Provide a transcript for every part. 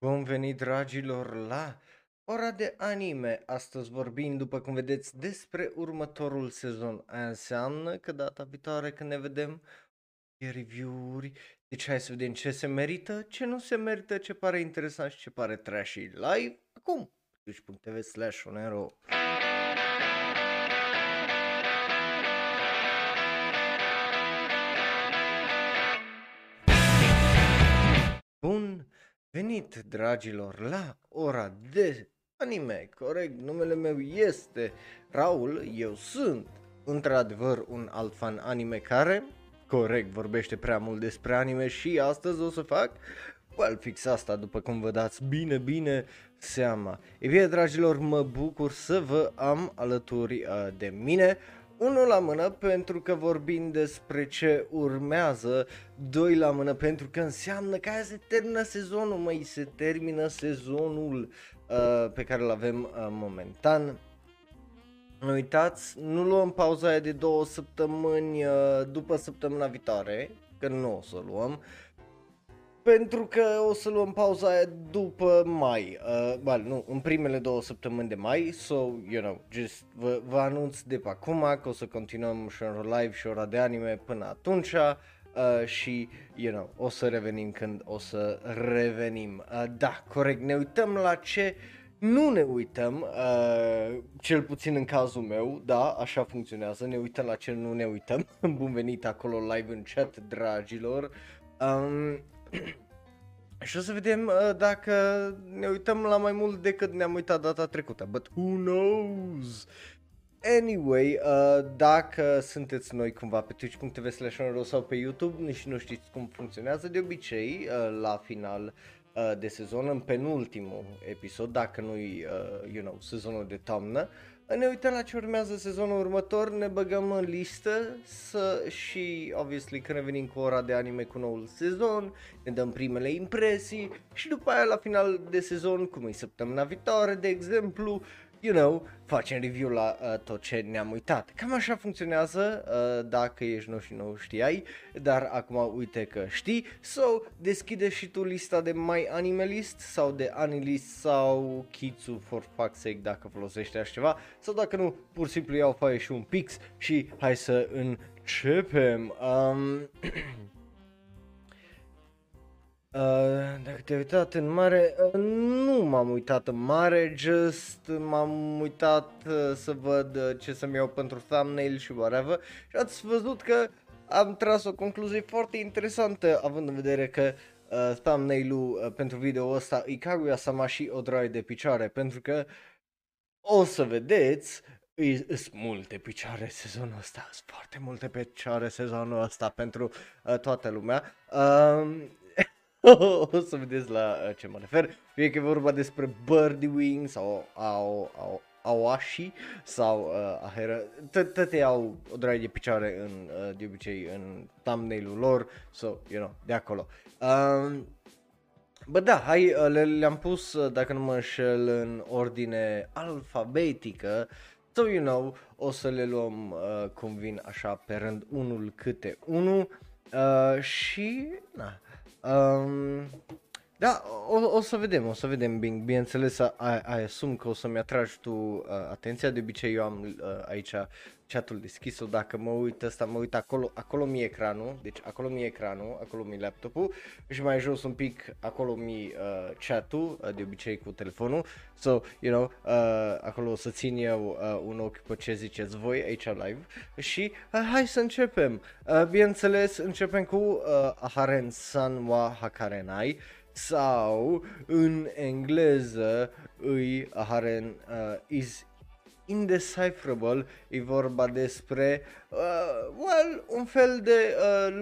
Bun venit, dragilor, la ora de anime. Astăzi vorbim, după cum vedeți, despre următorul sezon. Aia înseamnă că data viitoare când ne vedem e review-uri. Deci hai să vedem ce se merită, ce nu se merită, ce pare interesant și ce pare trashy. Live acum. twitch.tv slash venit, dragilor, la ora de anime. Corect, numele meu este Raul, eu sunt într-adevăr un alt fan anime care, corect, vorbește prea mult despre anime și astăzi o să fac well, fix asta, după cum vă dați bine, bine seama. E bine, dragilor, mă bucur să vă am alături uh, de mine unul la mână pentru că vorbim despre ce urmează, doi la mână pentru că înseamnă că aia se termină sezonul, măi, se termină sezonul uh, pe care îl avem uh, momentan. Nu uitați, nu luăm pauza aia de două săptămâni uh, după săptămâna viitoare, că nu o să luăm pentru că o să luăm pauza aia după mai, uh, well, nu, în primele două săptămâni de mai, so, you know, just vă, vă anunț de pe acum că o să continuăm și în live și ora de anime până atunci uh, și, you know, o să revenim când o să revenim. Uh, da, corect, ne uităm la ce nu ne uităm, uh, cel puțin în cazul meu, da, așa funcționează, ne uităm la ce nu ne uităm. Bun venit acolo live în chat, dragilor. Um, și o să vedem uh, dacă ne uităm la mai mult decât ne-am uitat data trecută. But who knows? Anyway, uh, dacă sunteți noi cumva pe twitch.tv slash sau pe YouTube și nu știți cum funcționează, de obicei, uh, la final uh, de sezon, în penultimul episod, dacă nu-i, uh, you know, sezonul de toamnă, ne uităm la ce urmează sezonul următor, ne băgăm în listă să și, obviously, când revenim cu ora de anime cu noul sezon, ne dăm primele impresii și după aia la final de sezon, cum e săptămâna viitoare, de exemplu, you know, facem review la uh, tot ce ne-am uitat. Cam așa funcționează, uh, dacă ești nou și nu știai, dar acum uite că știi. So, deschide și tu lista de My Anime List sau de Anilist sau Kitsu for fuck's sake dacă folosești așa ceva sau dacă nu, pur și simplu iau foaie și un pix și hai să începem. Um, Uh, dacă te-ai uitat în mare, uh, nu m-am uitat în mare, just m-am uitat uh, să văd uh, ce să-mi iau pentru thumbnail și whatever și ați văzut că am tras o concluzie foarte interesantă având în vedere că uh, thumbnail-ul uh, pentru video ăsta e Kaguya-sama și o draie de picioare pentru că o să vedeți sunt multe picioare sezonul ăsta, sunt foarte multe picioare sezonul ăsta pentru uh, toată lumea. Uh, o să vedeți la uh, ce mă refer. Fie că e vorba despre Birdie Wing sau au, au, Awashi sau uh, Ahera, toate au o draie de picioare în, uh, de obicei în thumbnail-ul lor, so, you know, de acolo. Um, Bă da, hai, uh, le, le-am pus, uh, dacă nu mă înșel, în ordine alfabetică, so you know, o să le luăm uh, cum vin așa pe rând unul câte unul uh, și, na, Um, da, o, o să vedem, o să vedem, Bing. Bineînțeles, ai, ai asum că o să-mi atragi tu uh, atenția. De obicei eu am uh, aici chatul deschis dacă mă uit ăsta, mă uit acolo, acolo mi ecranul, deci acolo mi ecranul, acolo mi laptopul și mai jos un pic, acolo mi uh, chatul, uh, de obicei cu telefonul. So, you know, uh, acolo o să țin eu uh, un ochi pe ce ziceți voi aici live și uh, hai să începem. Uh, bineînțeles, începem cu uh, Aharen San wa Hakarenai sau în engleză îi Aharen uh, is indecipherable, e vorba despre, uh, well, un fel de uh,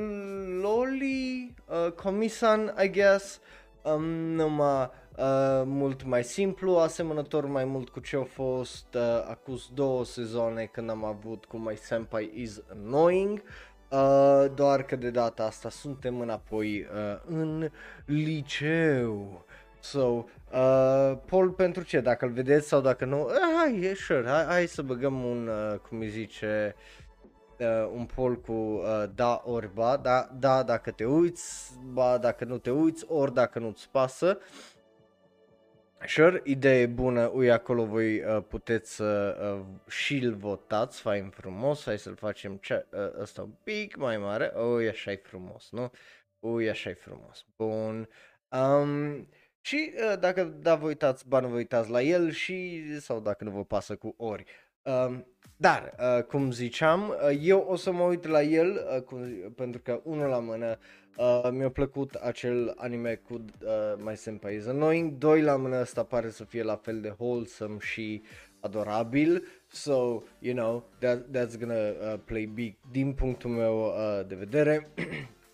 loli, uh, comisan, I guess, um, numai uh, mult mai simplu, asemănător mai mult cu ce a fost uh, acus două sezoane când am avut cu My Senpai is Annoying, uh, doar că de data asta suntem înapoi uh, în liceu. So, uh, Paul pentru ce? Dacă îl vedeți sau dacă nu, uh, hai, e sure, hai, hai să băgăm un, uh, cum îi zice, uh, un poll cu uh, da ori ba, da, da dacă te uiți, ba dacă nu te uiți, ori dacă nu-ți pasă. Sure, idee bună, ui acolo voi uh, puteți să uh, și-l votați, fain frumos, hai să-l facem ce, uh, ăsta un pic mai mare, ui așa e frumos, nu? Ui așa e frumos, bun. Um, și uh, dacă da, vă uitați, ba nu vă uitați la el și, sau dacă nu vă pasă cu ori. Um, dar, uh, cum ziceam, uh, eu o să mă uit la el, uh, cum, pentru că unul la mână uh, mi-a plăcut acel anime cu uh, My Senpai is Annoying, doi la mână ăsta pare să fie la fel de wholesome și adorabil, so, you know, that, that's gonna uh, play big din punctul meu uh, de vedere.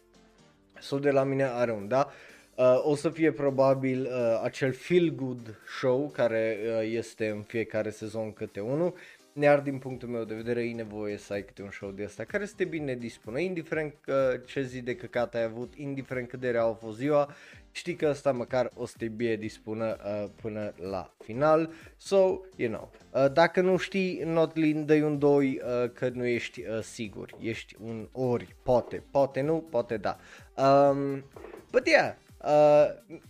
so, de la mine are un da. Uh, o să fie probabil uh, acel feel good show care uh, este în fiecare sezon câte unul iar din punctul meu de vedere e nevoie să ai câte un show de asta care să te bine dispună, indiferent că ce zi de căcat ai avut, indiferent cât de rea a fost ziua, știi că asta măcar o să te bine dispună uh, până la final. So, you know, uh, dacă nu știi, Notlin, dă un 2 uh, că nu ești uh, sigur, ești un ori, poate, poate nu, poate da. Um, but yeah, Uh,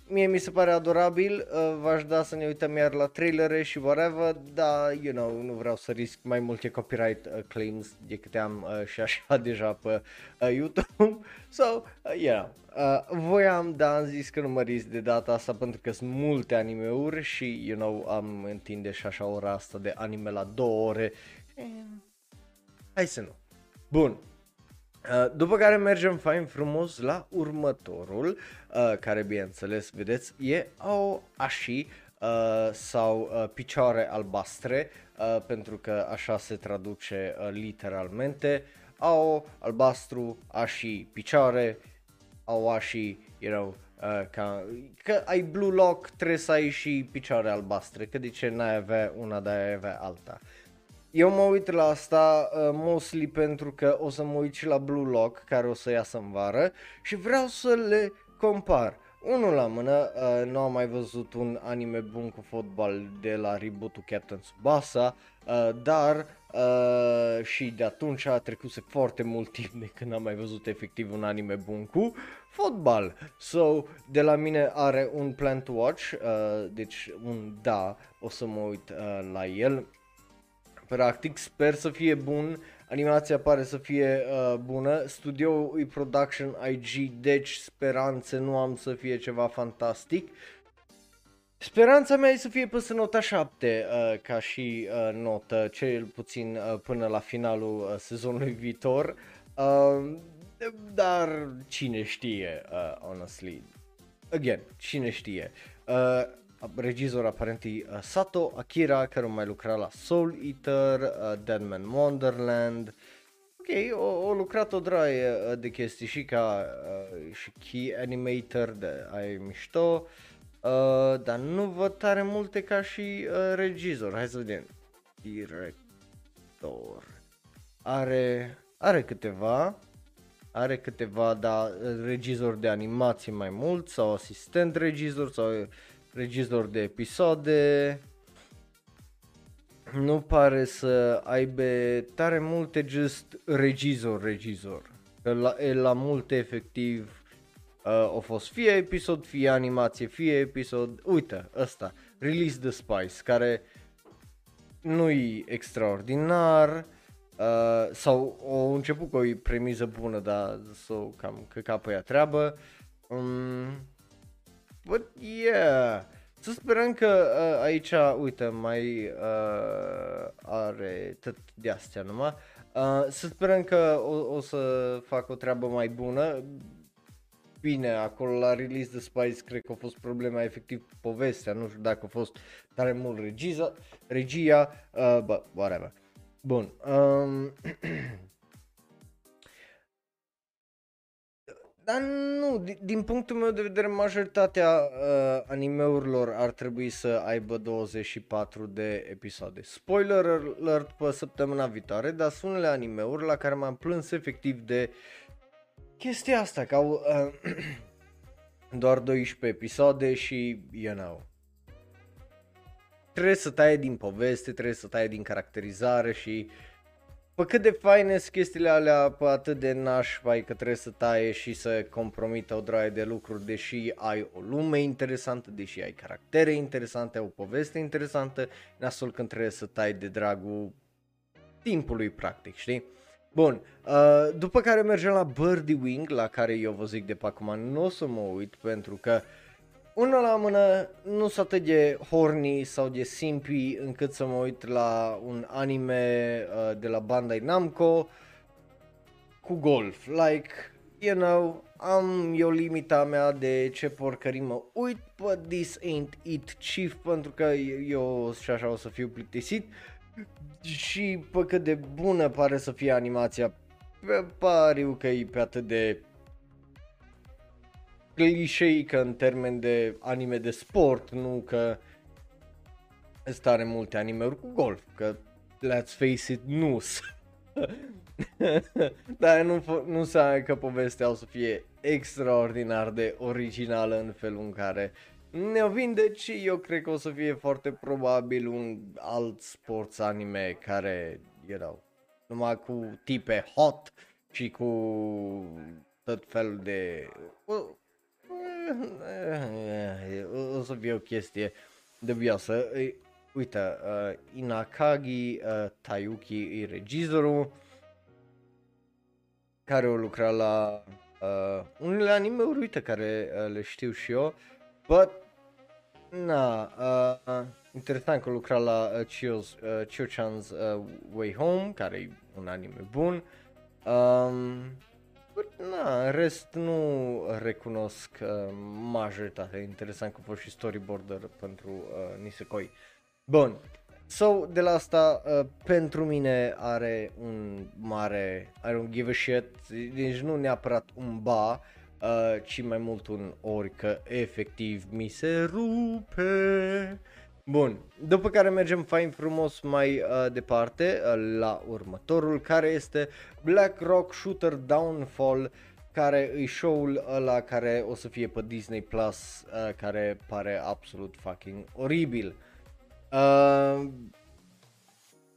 mie mi se pare adorabil, uh, v-aș da să ne uităm iar la trailere și whatever, dar, you know, nu vreau să risc mai multe copyright uh, claims decât am uh, și așa deja pe uh, YouTube. So, uh, yeah, uh, voiam, dar am zis că nu mă risc de data asta pentru că sunt multe anime-uri și, you know, am întinde și așa ora asta de anime la două ore. Eh, hai să nu. Bun, Uh, după care mergem fain frumos la următorul, uh, care bineînțeles, vedeți, e o ași uh, sau uh, picioare albastre, uh, pentru că așa se traduce uh, literalmente. Au albastru, ași picioare, au ași, you know, uh, ca, că ai blue lock, trebuie să ai și picioare albastre, că de ce n-ai avea una, dar ai avea alta. Uh, eu mă uit la asta uh, mostly pentru că o să mă uit și la Blue Lock care o să iasă în vară și vreau să le compar. Unul la mână, uh, nu am mai văzut un anime bun cu fotbal de la reboot Captain Tsubasa, uh, dar uh, și de atunci a trecut foarte mult timp de când am mai văzut efectiv un anime bun cu fotbal. So, de la mine are un plan to watch, uh, deci un da, o să mă uit uh, la el practic, sper să fie bun, animația pare să fie uh, bună, studioul e Production IG, deci speranțe nu am să fie ceva fantastic. Speranța mea e să fie până nota 7 uh, ca și uh, notă, cel puțin uh, până la finalul uh, sezonului viitor, uh, dar cine știe, uh, honestly. Again, cine știe. Uh, regizor aparent e uh, Sato Akira, care a mai lucrat la Soul Eater, uh, Deadman Wonderland. Ok, o, o lucrat o draie uh, de chestii și ca uh, și key animator de ai mișto, uh, dar nu văd tare multe ca și uh, regizor. Hai să vedem. Director. Are, are câteva, are câteva, dar uh, regizor de animație mai mult sau asistent regizor sau regizor de episoade, nu pare să aibă tare multe just regizor, regizor. Că la, la multe efectiv uh, au fost fie episod, fie animație, fie episod. Uite, ăsta, Release the Spice, care nu e extraordinar. Uh, sau au început cu o premiză bună, dar s-o cam căcat pe ea treabă. Um, But yeah, să sperăm că uh, aici, uite, mai uh, are tot de astea numai. Uh, să sperăm că o, o să fac o treabă mai bună. Bine, acolo la release de Spice cred că a fost problema efectiv povestea, nu știu dacă a fost tare mult regiza, regia, uh, but whatever. Bun. Um, Dar nu, din, din punctul meu de vedere, majoritatea uh, animeurilor ar trebui să aibă 24 de episoade. Spoiler alert pe săptămâna viitoare, dar sunt unele animeuri la care m-am plâns efectiv de chestia asta, că au uh, doar 12 episoade și, you know, trebuie să taie din poveste, trebuie să taie din caracterizare și pe cât de faine sunt chestiile alea, pe atât de nașpa că trebuie să taie și să compromită o draie de lucruri, deși ai o lume interesantă, deși ai caractere interesante, o poveste interesantă, nasol când trebuie să tai de dragul timpului practic, știi? Bun, uh, după care mergem la Birdie Wing, la care eu vă zic de pe acum nu o să mă uit pentru că una la mână nu sunt atât de horny sau de simpi încât să mă uit la un anime uh, de la Bandai Namco cu golf. Like, you know, am eu limita mea de ce porcării mă uit, but this ain't it chief pentru că eu și așa o să fiu plictisit și pe cât de bună pare să fie animația, pariu că e pe atât de clișeică în termen de anime de sport, nu că stare multe anime cu golf, că let's face it, nu Dar nu, nu înseamnă că povestea o să fie extraordinar de originală în felul în care ne vinde și eu cred că o să fie foarte probabil un alt sports anime care, you know, numai cu tipe hot și cu tot felul de... O să fie o chestie dubioasă. Uite, uh, Inakagi uh, Tayuki e regizorul care o lucra la uh, unele anime-uri, uite, care uh, le știu și eu, but Na, uh, uh, interesant că lucra la uh, Chio's, uh, Chio-chan's uh, Way Home, care e un anime bun. Um, na, în rest nu recunosc uh, majoritatea. Interesant că a fost și storyboarder pentru uh, Nisekoi. Bun, So, de la asta, uh, pentru mine are un mare, are un give a shit, deci nu neapărat un ba, uh, ci mai mult un ori că efectiv mi se rupe. Bun, după care mergem fain frumos mai uh, departe uh, la următorul care este Black Rock Shooter Downfall care e show-ul ăla care o să fie pe Disney Plus uh, care pare absolut fucking oribil. Uh,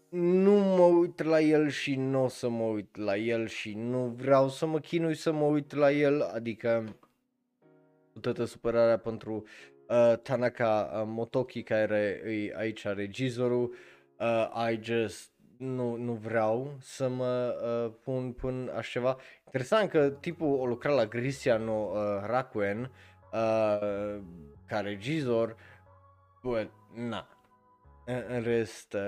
nu mă uit la el și nu o să mă uit la el și nu vreau să mă chinui să mă uit la el, adică cu toată supărarea pentru uh, Tanaka uh, Motoki care e aici regizorul, uh, I just nu, nu vreau să mă uh, pun până așa ceva. Interesant că tipul o lucra la Grisiano uh, Rakuen uh, ca regizor, but, na, în, în rest, uh,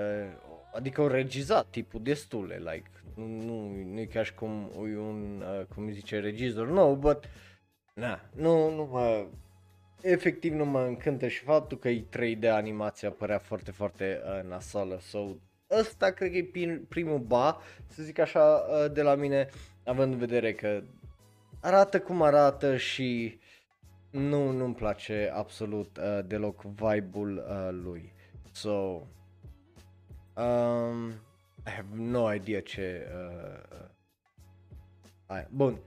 adică au regizat tipul destule, like, nu, nu, nu e ca și cum e un, uh, cum zice, regizor nou, but, na, nu, nu mă, efectiv nu mă încântă și faptul că e 3D animația părea foarte, foarte uh, nasală, so, ăsta cred că e primul ba, să zic așa, uh, de la mine, având în vedere că arată cum arată și nu, nu-mi place absolut uh, deloc vibe-ul uh, lui. So, um, I have no idea ce... Uh, uh, Bun.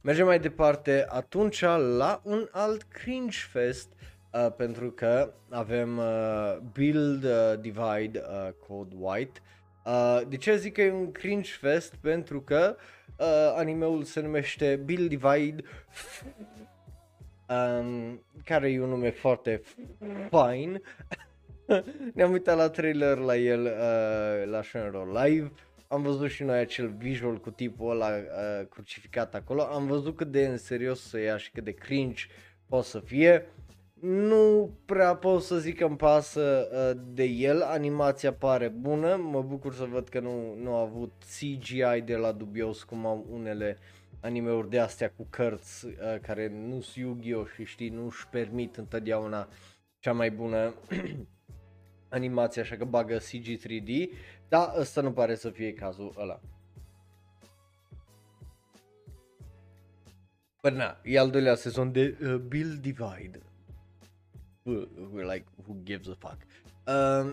Mergem mai departe atunci la un alt cringe fest uh, pentru că avem uh, Build uh, Divide uh, Code White. Uh, de ce zic că e un cringe fest? Pentru că uh, animeul se numește Build Divide um, care e un nume foarte fine Ne-am uitat la trailer la el uh, la Shenron Live. Am văzut și noi acel visual cu tipul ăla uh, crucificat acolo. Am văzut cât de în serios să ia și cât de cringe poate să fie. Nu prea pot să zic că îmi pasă uh, de el, animația pare bună, mă bucur să văd că nu, nu a avut CGI de la dubios cum au unele animeuri de astea cu cărți uh, care nu sunt Yu-Gi-Oh și știi, nu își permit întotdeauna cea mai bună animație, așa că bagă CG 3D, dar ăsta nu pare să fie cazul ăla. But na, e al doilea sezon de uh, Bill Divide. Uh, like, who gives a fuck. Uh,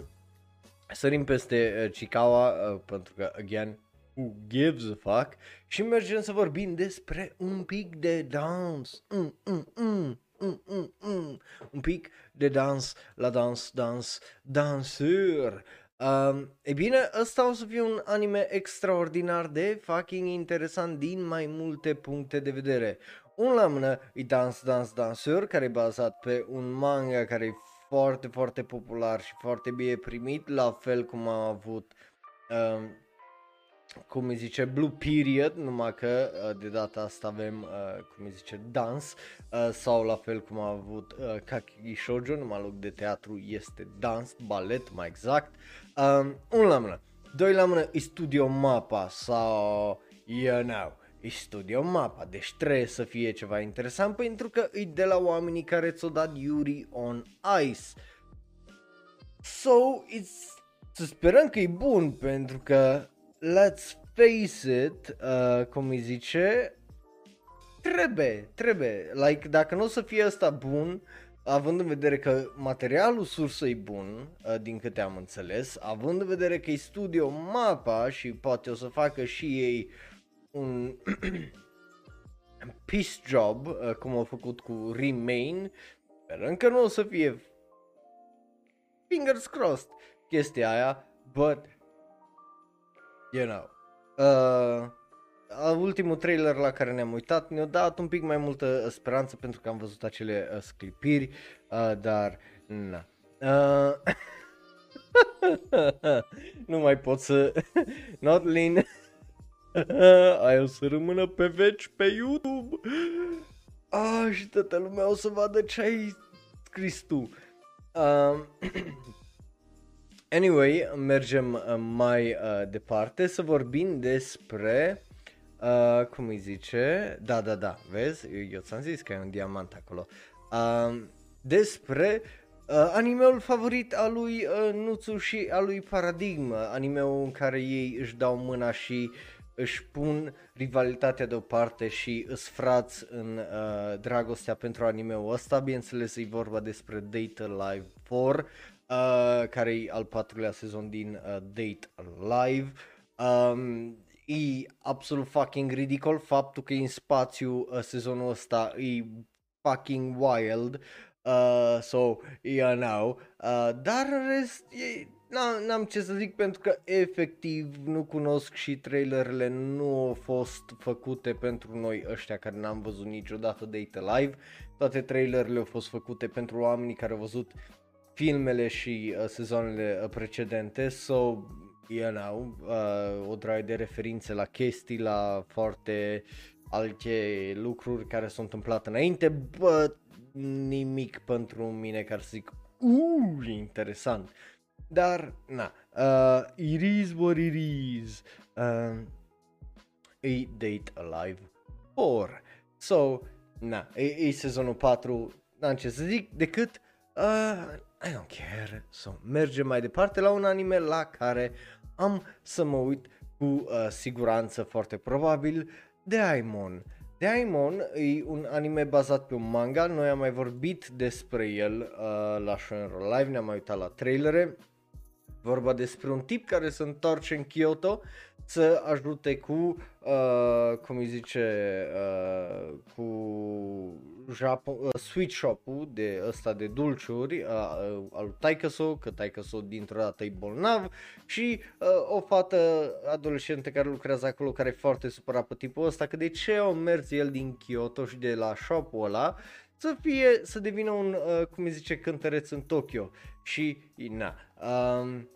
sărim peste uh, Chikawa, uh, pentru că, again, who gives a fuck. Și mergem să vorbim despre un pic de dance. Mm, mm, mm mm, mm, mm. un pic de dans, la dans, dans, danseur. Uh, e bine, ăsta o să fie un anime extraordinar de fucking interesant din mai multe puncte de vedere. Un la mână e Dance Dance Danseur, care e bazat pe un manga care e foarte, foarte popular și foarte bine primit, la fel cum a avut uh, cum îi zice, Blue Period, numai că uh, de data asta avem, uh, cum îi zice, dans, uh, sau la fel cum a avut uh, Kakigi Shoujo, numai loc de teatru este dans, balet mai exact. Um, un la mână. Doi la mână e Studio Mapa sau, you know, e Studio Mapa, deci trebuie să fie ceva interesant pentru că e de la oamenii care ți-au dat Yuri on Ice. So, it's, să sperăm că e bun pentru că let's face it, uh, cum îi zice, trebuie, trebuie. Like, dacă nu o să fie asta bun, având în vedere că materialul sursă e bun, uh, din câte am înțeles, având în vedere că e studio mapa și poate o să facă și ei un peace job, uh, cum au făcut cu Remain, sperăm că nu o să fie fingers crossed chestia aia, but you know. Uh, ultimul trailer la care ne-am uitat ne-a dat un pic mai multă speranță pentru că am văzut acele uh, sclipiri, uh, dar na. Uh, nu mai pot să... Notlin, ai o să rămână pe veci pe YouTube. Ah, și toată lumea o să vadă ce ai scris tu. Uh, Anyway, mergem uh, mai uh, departe să vorbim despre, uh, cum îi zice, da, da, da, vezi, eu, eu ți-am zis că e un diamant acolo, uh, despre uh, animeul favorit al lui uh, Nuțu și al lui Paradigma, animeul în care ei își dau mâna și își pun rivalitatea deoparte și îs frați în uh, dragostea pentru animeul ăsta, bineînțeles e vorba despre Data Live 4, uh, care e al patrulea sezon din uh, Date Live. Um, e absolut fucking ridicol faptul că e în spațiu uh, sezonul ăsta e fucking wild. Uh, so, yeah, now. Uh, dar în rest, e, n-am ce să zic pentru că efectiv nu cunosc și trailerele nu au fost făcute pentru noi ăștia care n-am văzut niciodată Date Live. Toate trailerele au fost făcute pentru oamenii care au văzut filmele și uh, sezoanele uh, precedente, so, you know, uh, o draie de referințe la chestii, la foarte alte lucruri care s-au întâmplat înainte, but nimic pentru mine care să zic, uuu, interesant. Dar, na, uh, it is what it is. Uh, a Date Alive 4. So, na, e, e sezonul 4, n-am ce să zic decât uh, I don't care. So, mergem mai departe la un anime la care am să mă uit cu uh, siguranță foarte probabil, Daimon. Daimon e un anime bazat pe un manga, noi am mai vorbit despre el uh, la Shonen Live, ne-am mai uitat la trailere. Vorba despre un tip care se întoarce în Kyoto să ajute cu, uh, cum îi zice, uh, cu Japo- uh, sweet shop-ul de ăsta de dulciuri uh, uh, al lui Taikaso, că Taikaso dintr-o dată e bolnav și uh, o fată adolescentă care lucrează acolo care e foarte supărat pe tipul ăsta că de ce o mers el din Kyoto și de la shop-ul ăla să fie, să devină un, uh, cum îi zice, cântăreț în Tokyo și na. Um,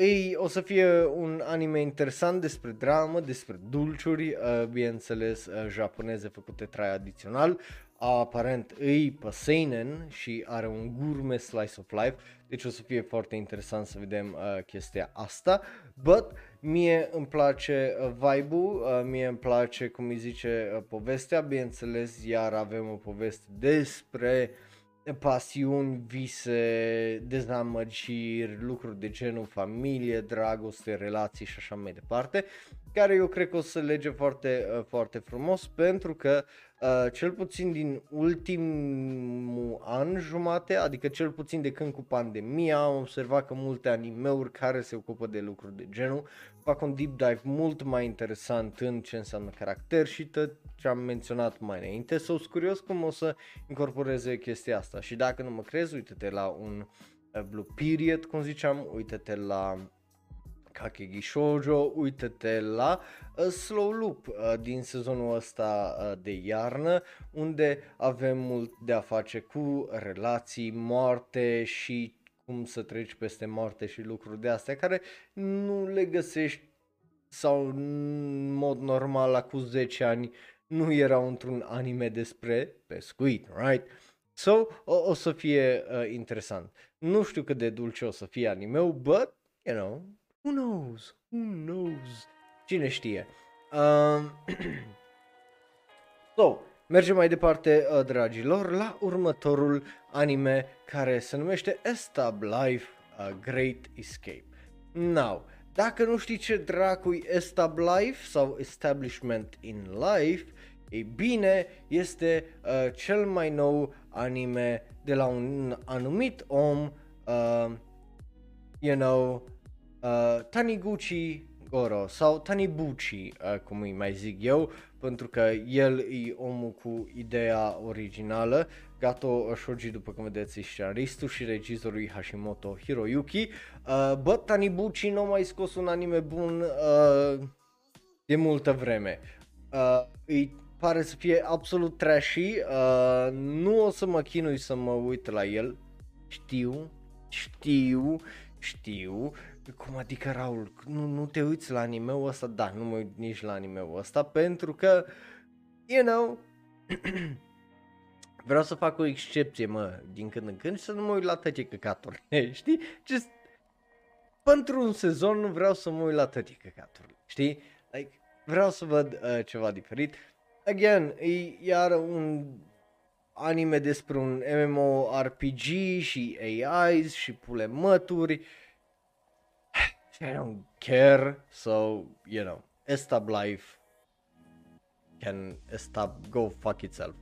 ei, o să fie un anime interesant despre dramă, despre dulciuri, uh, bineînțeles uh, japoneze făcute tradițional, aparent îi pe seinen și are un gurme slice of life, deci o să fie foarte interesant să vedem uh, chestia asta, but mie îmi place uh, vibe-ul, uh, mie îmi place cum îi zice uh, povestea, bineînțeles iar avem o poveste despre uh, pasiuni, vise, dezamăgiri, lucruri de genul familie, dragoste, relații și așa mai departe, care eu cred că o să lege foarte, uh, foarte frumos pentru că uh, cel puțin din ultimul an jumate, adică cel puțin de când cu pandemia, am observat că multe animeuri care se ocupă de lucruri de genul fac un deep dive mult mai interesant în ce înseamnă caracter și tot ce am menționat mai înainte. Sunt curios cum o să incorporeze chestia asta și dacă nu mă crezi, uite-te la un uh, Blue Period, cum ziceam, uite-te la Kakegi Shoujo, uite-te la uh, Slow Loop uh, din sezonul ăsta uh, de iarnă, unde avem mult de a face cu relații, moarte și cum să treci peste moarte și lucruri de astea care nu le găsești sau în mod normal la cu 10 ani nu erau într-un anime despre pescuit, right? So, o, o să fie uh, interesant. Nu știu cât de dulce o să fie animeul, but, you know, who knows, who knows, cine știe. Uh, so, mergem mai departe, uh, dragilor, la următorul anime care se numește Estab Life A Great Escape. Now, dacă nu știi ce dracui Estab Life sau Establishment in Life, ei bine, este uh, cel mai nou anime de la un anumit om, uh, you know, uh, Taniguchi Goro sau Tanibuchi, uh, cum îi mai zic eu, pentru că el e omul cu ideea originală. Gato Shoji, după cum vedeți, e scenaristul și regizorul Hashimoto Hiroyuki. Uh, bă, Tanibuchi nu a mai scos un anime bun uh, de multă vreme. Uh, îi pare să fie absolut trashy, uh, nu o să mă chinui să mă uit la el, știu, știu, știu, cum adică Raul, nu, nu te uiți la anime-ul ăsta? Da, nu mă uit nici la anime-ul ăsta pentru că, you know, vreau să fac o excepție, mă, din când în când și să nu mă uit la tăte căcaturi, știi? Just, pentru un sezon nu vreau să mă uit la tăte căcaturi, știi? Like, vreau să văd uh, ceva diferit. Again, e iar un anime despre un MMORPG și AIs și pule mături. I don't care, so, you know, Estab Life can estab, go fuck itself.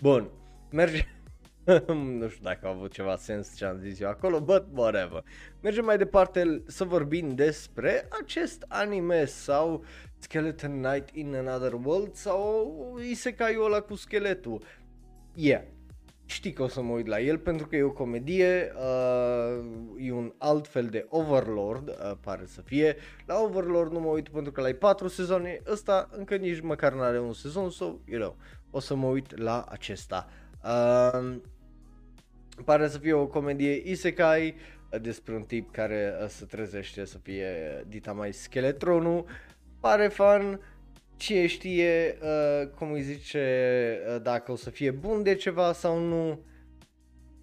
Bun, merge... nu știu dacă a avut ceva sens ce am zis eu acolo, but whatever. Mergem mai departe să vorbim despre acest anime sau Skeleton Knight in Another World sau Isekai-ul ăla cu skeletul. Yeah, știi că o să mă uit la el pentru că e o comedie, uh, e un alt fel de Overlord, uh, pare să fie. La Overlord nu mă uit pentru că la 4 sezoane, ăsta încă nici măcar nu are un sezon, so, you know, o să mă uit la acesta. Uh, pare să fie o comedie isekai uh, despre un tip care uh, se trezește să fie dita mai scheletronul. Pare fun, cine știe, uh, cum îi zice, uh, dacă o să fie bun de ceva sau nu.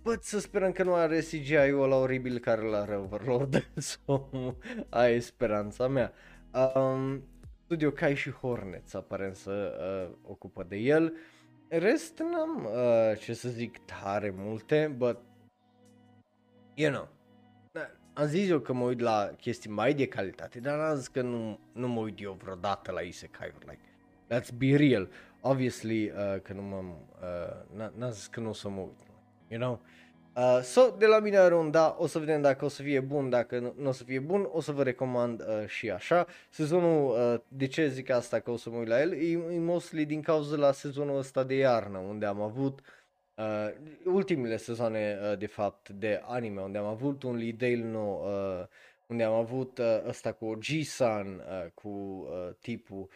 Bă, să sperăm că nu are CGI-ul ăla oribil care l are Overlord, so, aia e speranța mea. Um, Studio Kai și Hornets aparent să uh, ocupă de el. Rest n-am uh, ce să zic tare multe, but you know, am zis eu că mă uit la chestii mai de calitate, dar am zis că nu, nu mă uit eu vreodată la isekai-uri, like, let's be real, obviously uh, că nu m-am, uh, n-am zis că nu o să mă uit, you know, Uh, so, de la mine are un da, o să vedem dacă o să fie bun, dacă nu, nu o să fie bun, o să vă recomand uh, și așa. Sezonul, uh, de ce zic asta că o să mă uit la el, e, e mostly din cauza la sezonul ăsta de iarnă, unde am avut uh, ultimele sezoane uh, de fapt de anime, unde am avut un Lidale nou, uh, unde am avut uh, ăsta cu G-San, uh, cu uh, tipul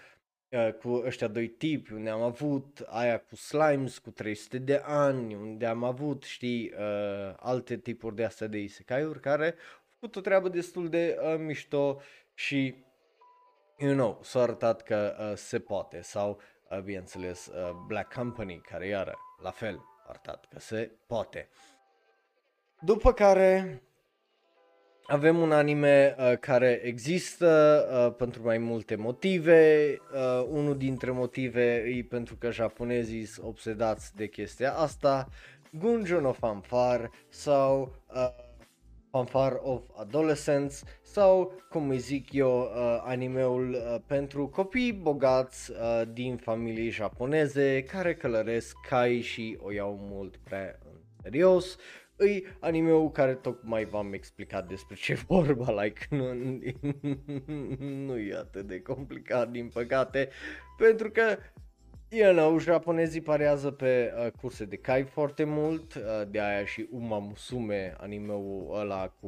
Uh, cu ăștia doi tipi, unde am avut aia cu slimes cu 300 de ani, unde am avut, știi, uh, alte tipuri de astea de isekai-uri care au făcut o treabă destul de uh, mișto și, you know, s-a arătat că uh, se poate. Sau, uh, bineînțeles, uh, Black Company, care iară, la fel, a arătat că se poate. După care avem un anime uh, care există uh, pentru mai multe motive. Uh, unul dintre motive e pentru că japonezii sunt obsedați de chestia asta. Gunjo no Fanfare sau uh, Fanfare of Adolescents sau, cum îi zic eu, uh, animeul uh, pentru copii bogați uh, din familii japoneze care călăresc cai și o iau mult prea în serios. Îi animeul care tocmai v-am explicat despre ce vorba, like, nu, nu e atât de complicat din păcate, pentru că You know, japonezii parează pe uh, curse de cai foarte mult, uh, de aia și Uma Musume, animeul ăla cu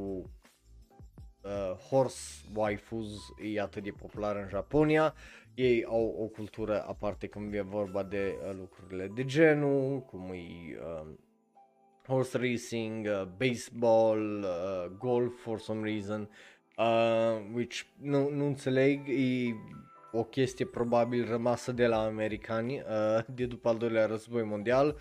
uh, horse waifus e atât de popular în Japonia. Ei au o cultură aparte când e vorba de uh, lucrurile de genul, cum e uh, horse racing, uh, baseball, uh, golf for some reason, uh, which nu, nu înțeleg, e o chestie probabil rămasă de la americani uh, de după al doilea război mondial,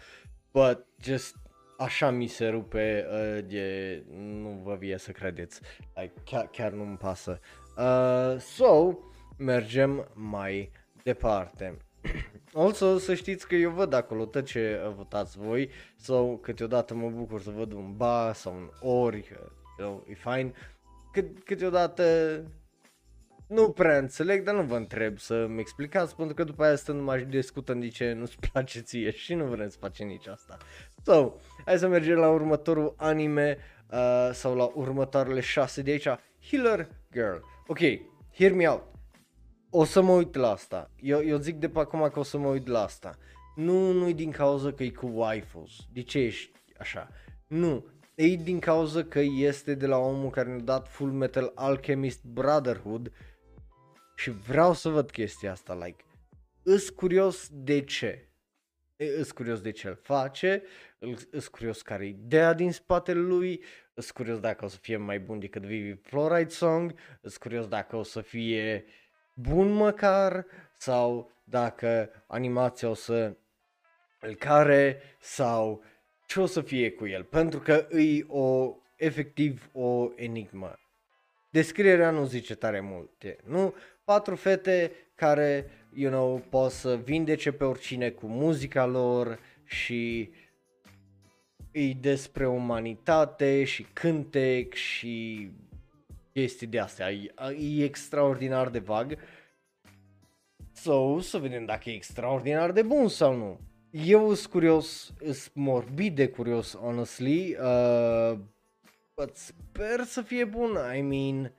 but just așa mi se rupe uh, de nu vă vie să credeți, like, chiar, chiar nu-mi pasă. Uh, so, mergem mai departe. Also, să știți că eu văd acolo tot ce votați voi sau câteodată mă bucur să văd un ba sau un ori, you know, e fine. Cât, câteodată nu prea înțeleg, dar nu vă întreb să-mi explicați, pentru că după aia stând mai discutăm de ce nu-ți place ție și nu vrem să facem nici asta. So, hai să mergem la următorul anime uh, sau la următoarele șase de aici. Healer Girl. Ok, hear me out. O să mă uit la asta. Eu, eu zic de pe acum că o să mă uit la asta. Nu, nu e din cauza că e cu waifus. De ce ești așa? Nu, e din cauza că este de la omul care ne-a dat Full Metal Alchemist Brotherhood și vreau să văd chestia asta, like, îs curios de ce. Îs curios de ce îl face, îs curios care e ideea din spatele lui, îs curios dacă o să fie mai bun decât Vivi Fluoride Song, îs curios dacă o să fie bun măcar sau dacă animația o să îl care sau ce o să fie cu el, pentru că îi o, efectiv o enigmă. Descrierea nu zice tare multe, nu? Patru fete care, you know, pot să vindece pe oricine cu muzica lor și e despre umanitate și cântec și chestii de astea. E, e extraordinar de vag. So, să vedem dacă e extraordinar de bun sau nu. Eu sunt curios, sunt morbid de curios, honestly. Uh, but sper să fie bun. I mean,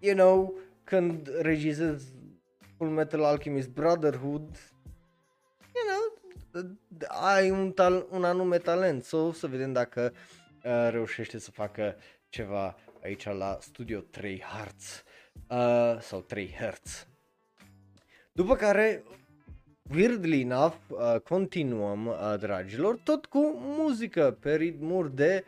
you know, când regizez Full Metal Alchemist Brotherhood, you know, ai un, tal- un anume talent. So, să vedem dacă uh, reușește să facă ceva aici la Studio 3 Hertz uh, sau 3 Hertz. După care, weirdly enough, uh, continuăm, uh, dragilor, tot cu muzică pe ritmuri de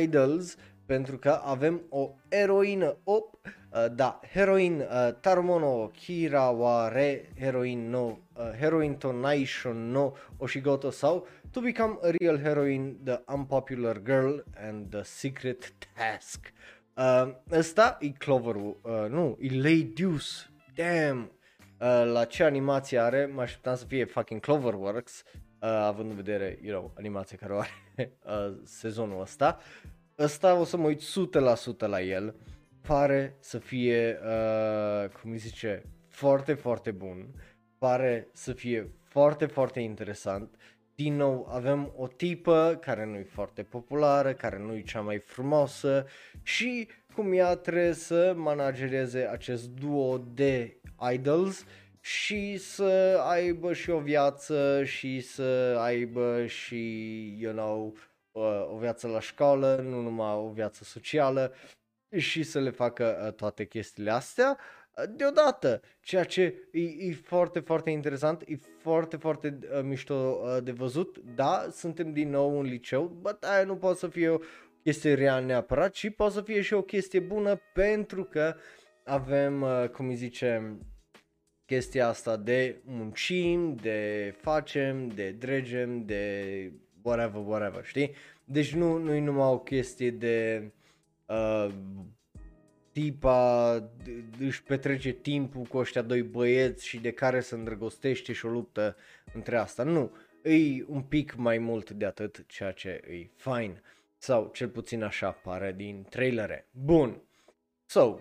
idols, pentru că avem o eroină, op, uh, da, heroin uh, Tarumono Kiraware, heroin no, uh, heroin to Naishon no Oshigoto sau To Become a Real Heroine, The Unpopular Girl and The Secret Task. Uh, ăsta e Clover, uh, nu, e Deuce, damn, uh, la ce animație are, mă așteptam să fie fucking Cloverworks, uh, având în vedere, you know, animația care o are uh, sezonul ăsta. Ăsta o să mă uit 100% la el, pare să fie, uh, cum îi zice, foarte, foarte bun, pare să fie foarte, foarte interesant. Din nou avem o tipă care nu e foarte populară, care nu e cea mai frumoasă și cum ea trebuie să managereze acest duo de idols și să aibă și o viață și să aibă și, you know, o viață la școală, nu numai o viață socială și să le facă uh, toate chestiile astea uh, deodată, ceea ce e, e foarte, foarte interesant, e foarte, foarte uh, mișto uh, de văzut. Da, suntem din nou în liceu, but aia nu poate să fie o chestie real neapărat, ci poate să fie și o chestie bună pentru că avem, uh, cum îi zice, chestia asta de muncim, de facem, de dregem, de whatever, whatever, știi? Deci nu, nu e numai o chestie de uh, tipa își petrece timpul cu ăștia doi băieți și de care se îndrăgostește și o luptă între asta. Nu, e un pic mai mult de atât, ceea ce e fine. Sau cel puțin așa pare din trailere. Bun. So,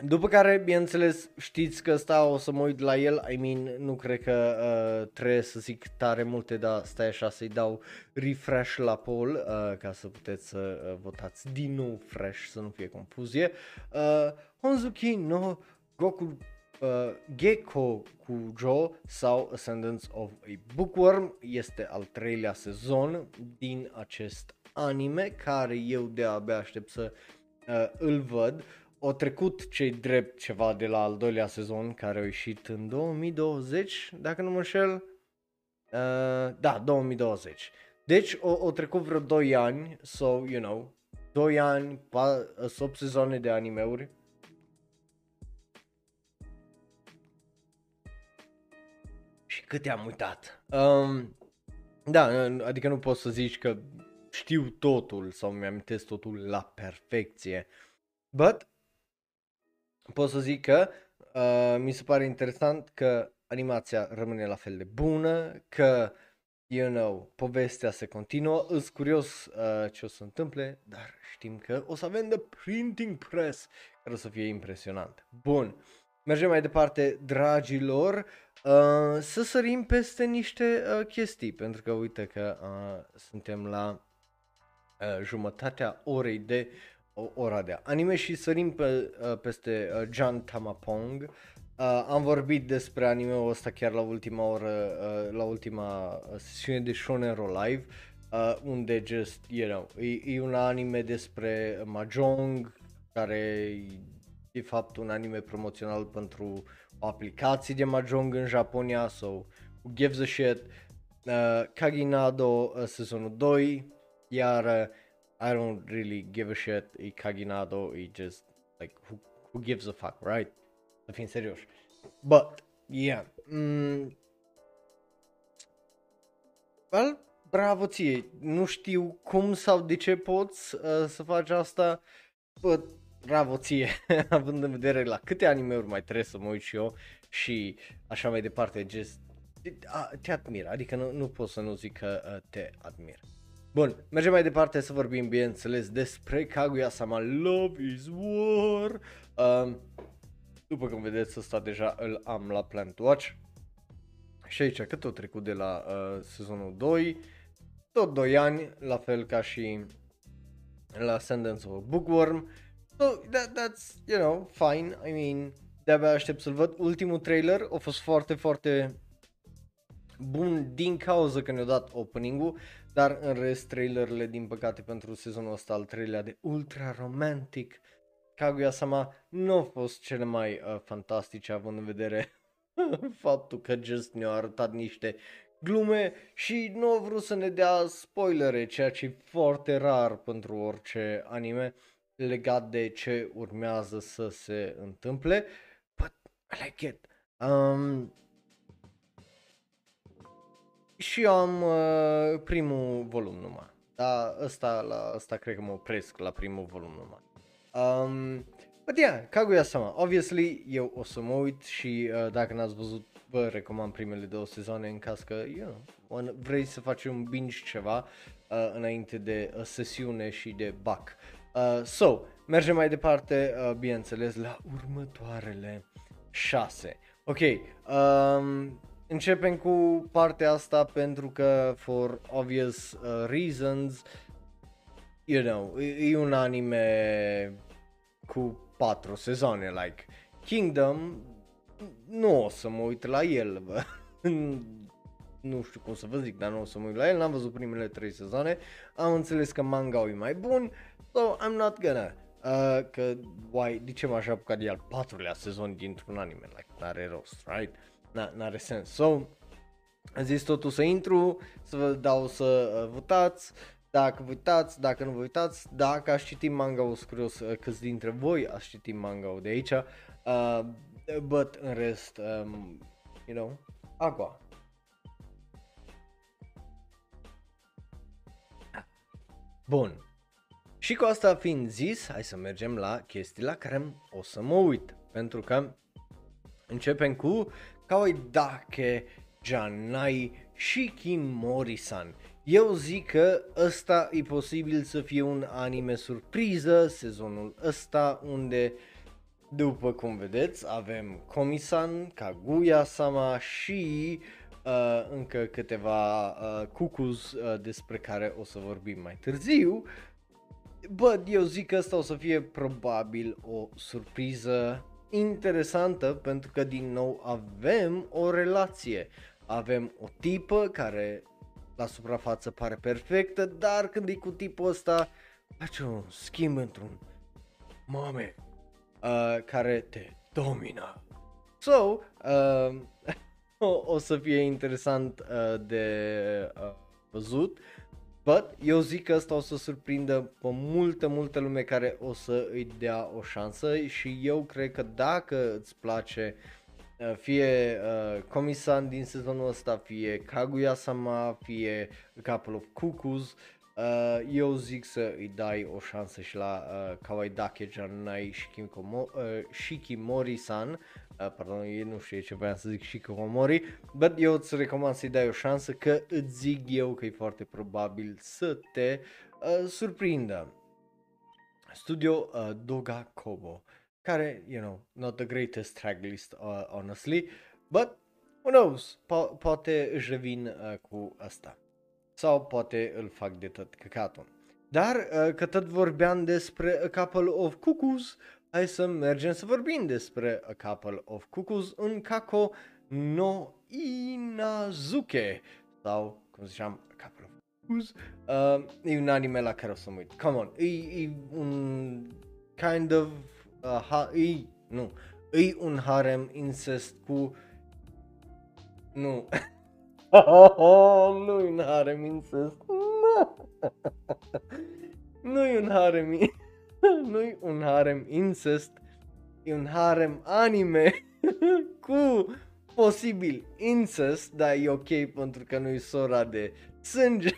după care, bineînțeles, știți că stau o să mă uit la el, I mean, nu cred că uh, trebuie să zic tare multe, dar stai așa să-i dau refresh la poll uh, ca să puteți să uh, votați din nou fresh, să nu fie confuzie. Uh, Honzuki no Goku uh, Gecko Kujo sau Ascendance of a Bookworm este al treilea sezon din acest anime care eu de-abia aștept să uh, îl văd. O trecut cei drept ceva de la al doilea sezon care a ieșit în 2020, dacă nu mă înșel. Uh, da, 2020. Deci o, o trecut vreo 2 ani, so, you know, 2 ani, 8 sezoane de animeuri. Și câte am uitat. Um, da, adică nu poți să zici că știu totul sau mi-amintesc totul la perfecție. But, pot să zic că uh, mi se pare interesant că animația rămâne la fel de bună, că, you know, povestea se continuă. Îs curios uh, ce o să se întâmple, dar știm că o să avem de printing press, care o să fie impresionant. Bun, mergem mai departe, dragilor, uh, să sărim peste niște uh, chestii, pentru că uite că uh, suntem la uh, jumătatea orei de o, ora de anime și sărim pe, uh, peste uh, Jan Tamapong. Uh, am vorbit despre anime-ul ăsta chiar la ultima oră, uh, la ultima sesiune de Shonen Ro Live, uh, unde just, you know, e, e un anime despre Mahjong, care e de fapt un anime promoțional pentru o aplicație de Mahjong în Japonia, so who gives a shit. Uh, Kaginado uh, sezonul 2, iar uh, I don't really give a shit, e Kaginado, e just, like, who, who gives a fuck, right? Să fim serioși. But, yeah. Mm, well, bravo ție, nu știu cum sau de ce poți uh, să faci asta, but bravo ție, având în vedere la câte anime-uri mai trebuie să mă uit și eu și așa mai departe, just, te admir, adică nu, nu pot să nu zic că uh, te admir. Bun, mergem mai departe să vorbim, bineînțeles, despre Kaguya-sama Love is War. Uh, după cum vedeți, ăsta deja îl am la Plan to Watch. Și aici, cât o trecut de la uh, sezonul 2, tot 2 ani, la fel ca și la Ascendance of a Bookworm. So, that, that's, you know, fine, I mean, de-abia aștept să-l văd. Ultimul trailer a fost foarte, foarte bun din cauza că ne-a dat opening-ul, dar în rest trailerele din păcate pentru sezonul ăsta al treilea de Ultra Romantic Kaguya-sama nu au fost cele mai uh, fantastice având în vedere faptul că just ne-au arătat niște glume și nu au vrut să ne dea spoilere, ceea ce e foarte rar pentru orice anime legat de ce urmează să se întâmple. But I like it. Um, și eu am uh, primul volum numai. Dar ăsta, la ăsta cred că mă opresc la primul volum numai. Um, but yeah, Kaguya-sama, obviously eu o să mă uit și uh, dacă n-ați văzut, vă recomand primele două sezoane în caz că, you know, vrei să faci un binge ceva uh, înainte de uh, sesiune și de bac. Uh, so, mergem mai departe, uh, bineînțeles, la următoarele șase. Ok, um, începem cu partea asta pentru că, for obvious uh, reasons, you know, e, e un anime cu patru sezoane, like Kingdom, nu o să mă uit la el, bă. nu știu cum să vă zic, dar nu o să mă uit la el, n-am văzut primele trei sezoane, am înțeles că manga e mai bun, so I'm not gonna. Uh, că, why, de ce m-aș apuca de al patrulea sezon dintr-un anime, like, n-are rost, right? N-are sens. So, am zis totul să intru, să vă dau să uh, votați, dacă vă uitați, dacă nu vă uitați, dacă ați citit manga-ul, curios uh, câți dintre voi ați citit manga-ul de aici, uh, but în rest, um, you know, agua. Bun. Și cu asta fiind zis, hai să mergem la chestii la care o să mă uit. Pentru că începem cu Dake Janai Shikin Morisan. Eu zic că ăsta e posibil să fie un anime surpriză, sezonul ăsta, unde, după cum vedeți, avem Komisan, Kaguya-sama și uh, încă câteva uh, cucuz uh, despre care o să vorbim mai târziu. Bă, eu zic că asta o să fie probabil o surpriză interesantă pentru că din nou avem o relație. Avem o tipă care la suprafață pare perfectă, dar când e cu tipul ăsta face un schimb într-un mame, uh, care te domină. So, uh, o, o să fie interesant uh, de uh, văzut. But eu zic că asta o să surprindă pe multă, multă lume care o să îi dea o șansă și eu cred că dacă îți place uh, fie uh, Komisan din sezonul ăsta, fie Kaguya-sama, fie Couple of Cuckoos, uh, eu zic să îi dai o șansă și la uh, Kawaii Dake Janai Shikimori, uh, Shikimori-san, uh, pardon, eu nu știu ce voiam să zic și cu Omori, but eu îți recomand să-i dai o șansă că îți zic eu că e foarte probabil să te uh, surprindă. Studio uh, Doga Kobo, care, you know, not the greatest track list, uh, honestly, but who knows, po- poate își revin uh, cu asta. Sau poate îl fac de tot căcatul. Dar, uh, că tot vorbeam despre A Couple of Cuckoos, hai să mergem să vorbim despre A Couple of Cuckoos în Kako no Inazuke sau cum ziceam A Couple of Cuckoos. Uh, e un anime la care o să mă uit. Come on, e, e un kind of uh, ha, e, nu, e un harem incest cu nu. Nu e un harem incest. Nu e un harem incest nu e un harem incest, e un harem anime cu posibil incest, dar e ok pentru că nu e sora de sânge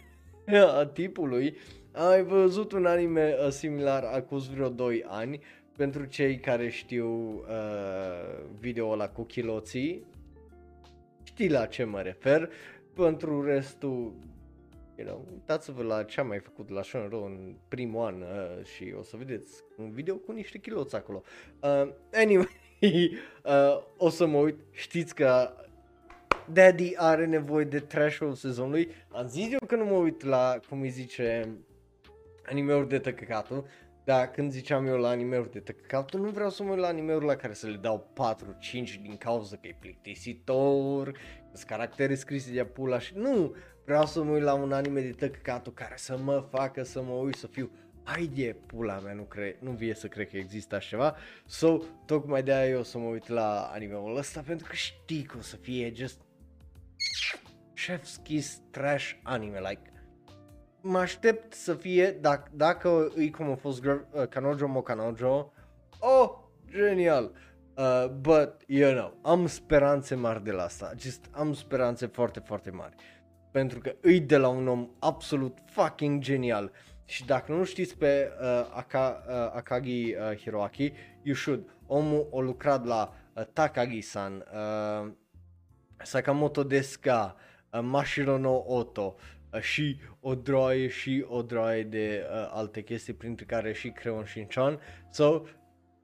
a tipului. Am mai văzut un anime uh, similar acum vreo 2 ani, pentru cei care știu uh, video ăla cu chiloții, știi la ce mă refer, pentru restul you know, uitați-vă la ce am mai făcut la Shonro în primul an uh, și o să vedeți un video cu niște chiloți acolo. Uh, anyway, uh, o să mă uit, știți că Daddy are nevoie de trash-ul sezonului. Am zis eu că nu mă uit la, cum îi zice, anime-uri de tăcăcatul, dar când ziceam eu la anime-uri de tăcăcatul, nu vreau să mă uit la anime-uri la care să le dau 4-5 din cauza că e plictisitor, sunt caractere scrise de pula și nu, vreau să mă uit la un anime de tăcăcatul care să mă facă să mă uit să fiu ai de pula mea, nu, cre- nu vie să cred că există așa ceva. So, tocmai de aia eu o să mă uit la anime-ul ăsta pentru că știi că o să fie just chef's kiss trash anime, like mă aștept să fie, dacă, dacă e cum a fost uh, Kanojo Mo Kanojo, oh, genial! Uh, but, you know, am speranțe mari de la asta, just am speranțe foarte, foarte mari. Pentru că îi de la un om absolut fucking genial. Și dacă nu știți pe uh, Aka, uh, Akagi uh, Hiroaki, you should. Omul a lucrat la uh, Takagi-san, uh, Sakamoto Deska, uh, Mashiro no Oto, uh, și o droaie și o droaie de uh, alte chestii, printre care și Creon Shinchan. So,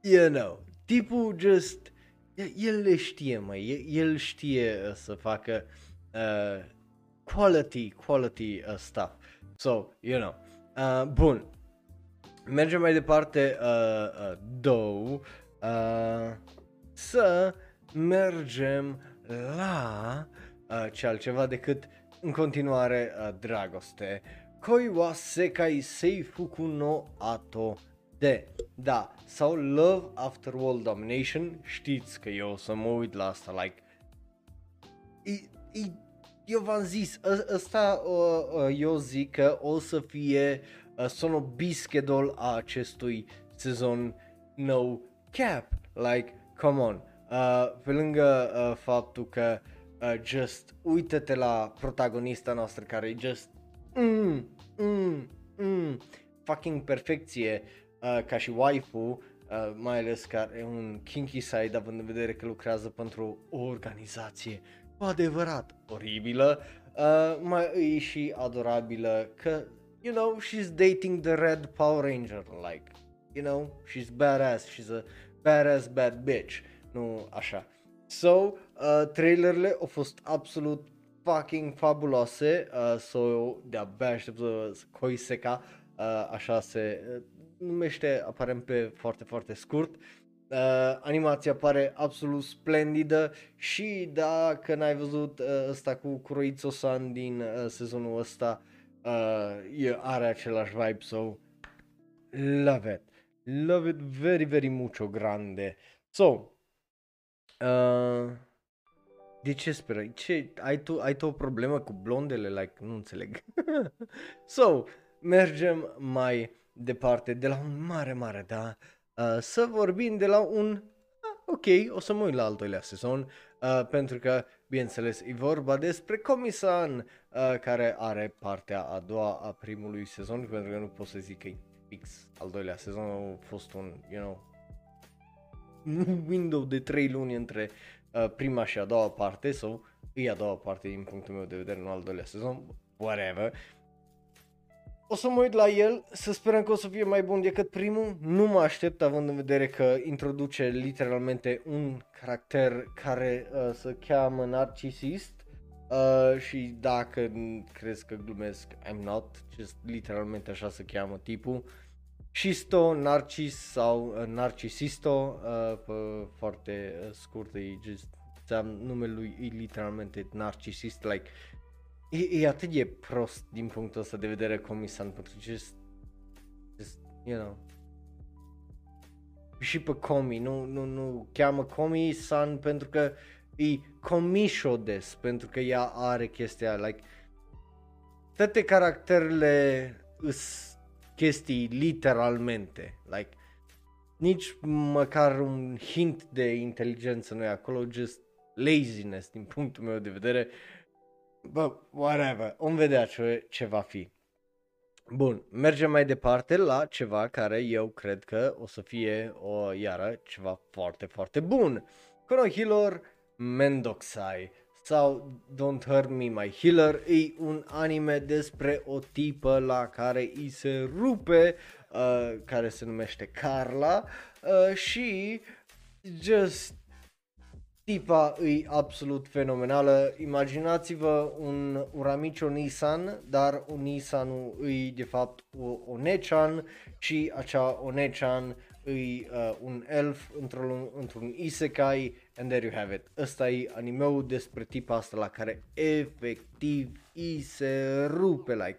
you know, tipul just, el le știe, mai, el știe uh, să facă uh, quality, quality uh, stuff. So, you know. Uh, bun. Mergem mai departe, uh, uh, două, uh, să mergem la uh, ce altceva decât în continuare uh, dragoste. Koi wa sekai seifuku no ato de. Da, sau Love After World Domination, știți că eu o să mă uit la asta, like, e, e, eu v-am zis, ă, ăsta uh, eu zic că o să fie uh, sono bischedol a acestui sezon no cap, like, come on, uh, pe lângă uh, faptul că uh, just uită-te la protagonista noastră care e just mm, mm, mm, fucking perfecție, uh, ca și waifu, uh, mai ales că are un kinky side având în vedere că lucrează pentru o organizație cu adevărat oribilă, uh, mai e și adorabilă că, you know, she's dating the red Power Ranger, like, you know, she's badass, she's a badass bad bitch, nu așa. So, uh, trailerele au fost absolut fucking fabuloase, uh, so de-abia aștept să Koiseka, uh, așa se uh, numește aparent pe foarte, foarte scurt. Uh, animația pare absolut splendidă și dacă n-ai văzut uh, ăsta cu Kuroitsu-san din uh, sezonul ăsta, uh, e, are același vibe, so love it. Love it very, very mucho, grande. So, uh, de ce speră? Ce, ai, tu, ai tu o problemă cu blondele? Like, nu înțeleg. so, mergem mai departe de la un mare, mare, da? Uh, să vorbim de la un... Uh, ok, o să mă uit la al doilea sezon, uh, pentru că, bineînțeles, e vorba despre Comisan, uh, care are partea a doua a primului sezon, pentru că nu pot să zic că e fix al doilea sezon, a fost un, you know, window de 3 luni între uh, prima și a doua parte, sau e a doua parte din punctul meu de vedere, nu al doilea sezon, whatever. O să mă uit la el, să sperăm că o să fie mai bun decât primul. Nu mă aștept având în vedere că introduce literalmente un caracter care uh, se cheamă narcisist. Uh, și dacă crezi că glumesc, I'm not, just literalmente așa se cheamă tipul. Shisto, Narcis sau uh, Narcisisto, uh, pe foarte uh, scurt, e just, numele lui e literalmente narcisist, like E, e atât de prost din punctul ăsta de vedere comisan, pentru că just, just, you know, și pe Comi, nu, nu, nu cheamă Comi San pentru că e Comishodes, pentru că ea are chestia, like, toate caracterele îs chestii literalmente, like, nici măcar un hint de inteligență nu e acolo, just laziness din punctul meu de vedere Bă, whatever, om vedea ce, ce va fi. Bun, mergem mai departe la ceva care eu cred că o să fie o iară ceva foarte, foarte bun. Konohilor Mendoxai sau Don't Hurt Me My Healer e un anime despre o tipă la care îi se rupe, uh, care se numește Carla uh, și just Tipa e absolut fenomenală. Imaginați-vă un Uramicho Nissan, dar un Nissan e de fapt o Onechan și acea Onechan e uh, un elf într-un, într-un isekai and there you have it. Ăsta e animeul despre tipa asta la care efectiv i se rupe like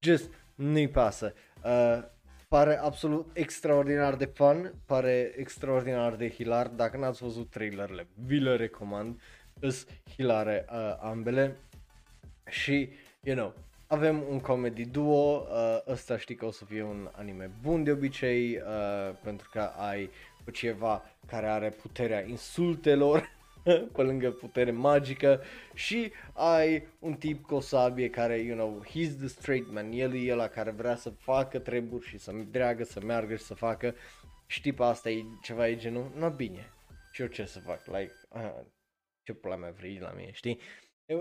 just nu-i pasă. Uh, Pare absolut extraordinar de fun, pare extraordinar de hilar. Dacă n-ați văzut trailerele, vi le recomand. Sunt hilare uh, ambele. Și, you know, avem un comedy duo, uh, ăsta știi că o să fie un anime bun de obicei, uh, pentru că ai pe ceva care are puterea insultelor pe lângă putere magică. Și ai un tip cu o sabie care, you know, he's the straight man, el e ăla care vrea să facă treburi și să dreagă, să meargă și să facă. Și tipa asta e ceva e genul, nu bine, și eu ce să fac, like, uh, ce pula mea vrei la mine, știi?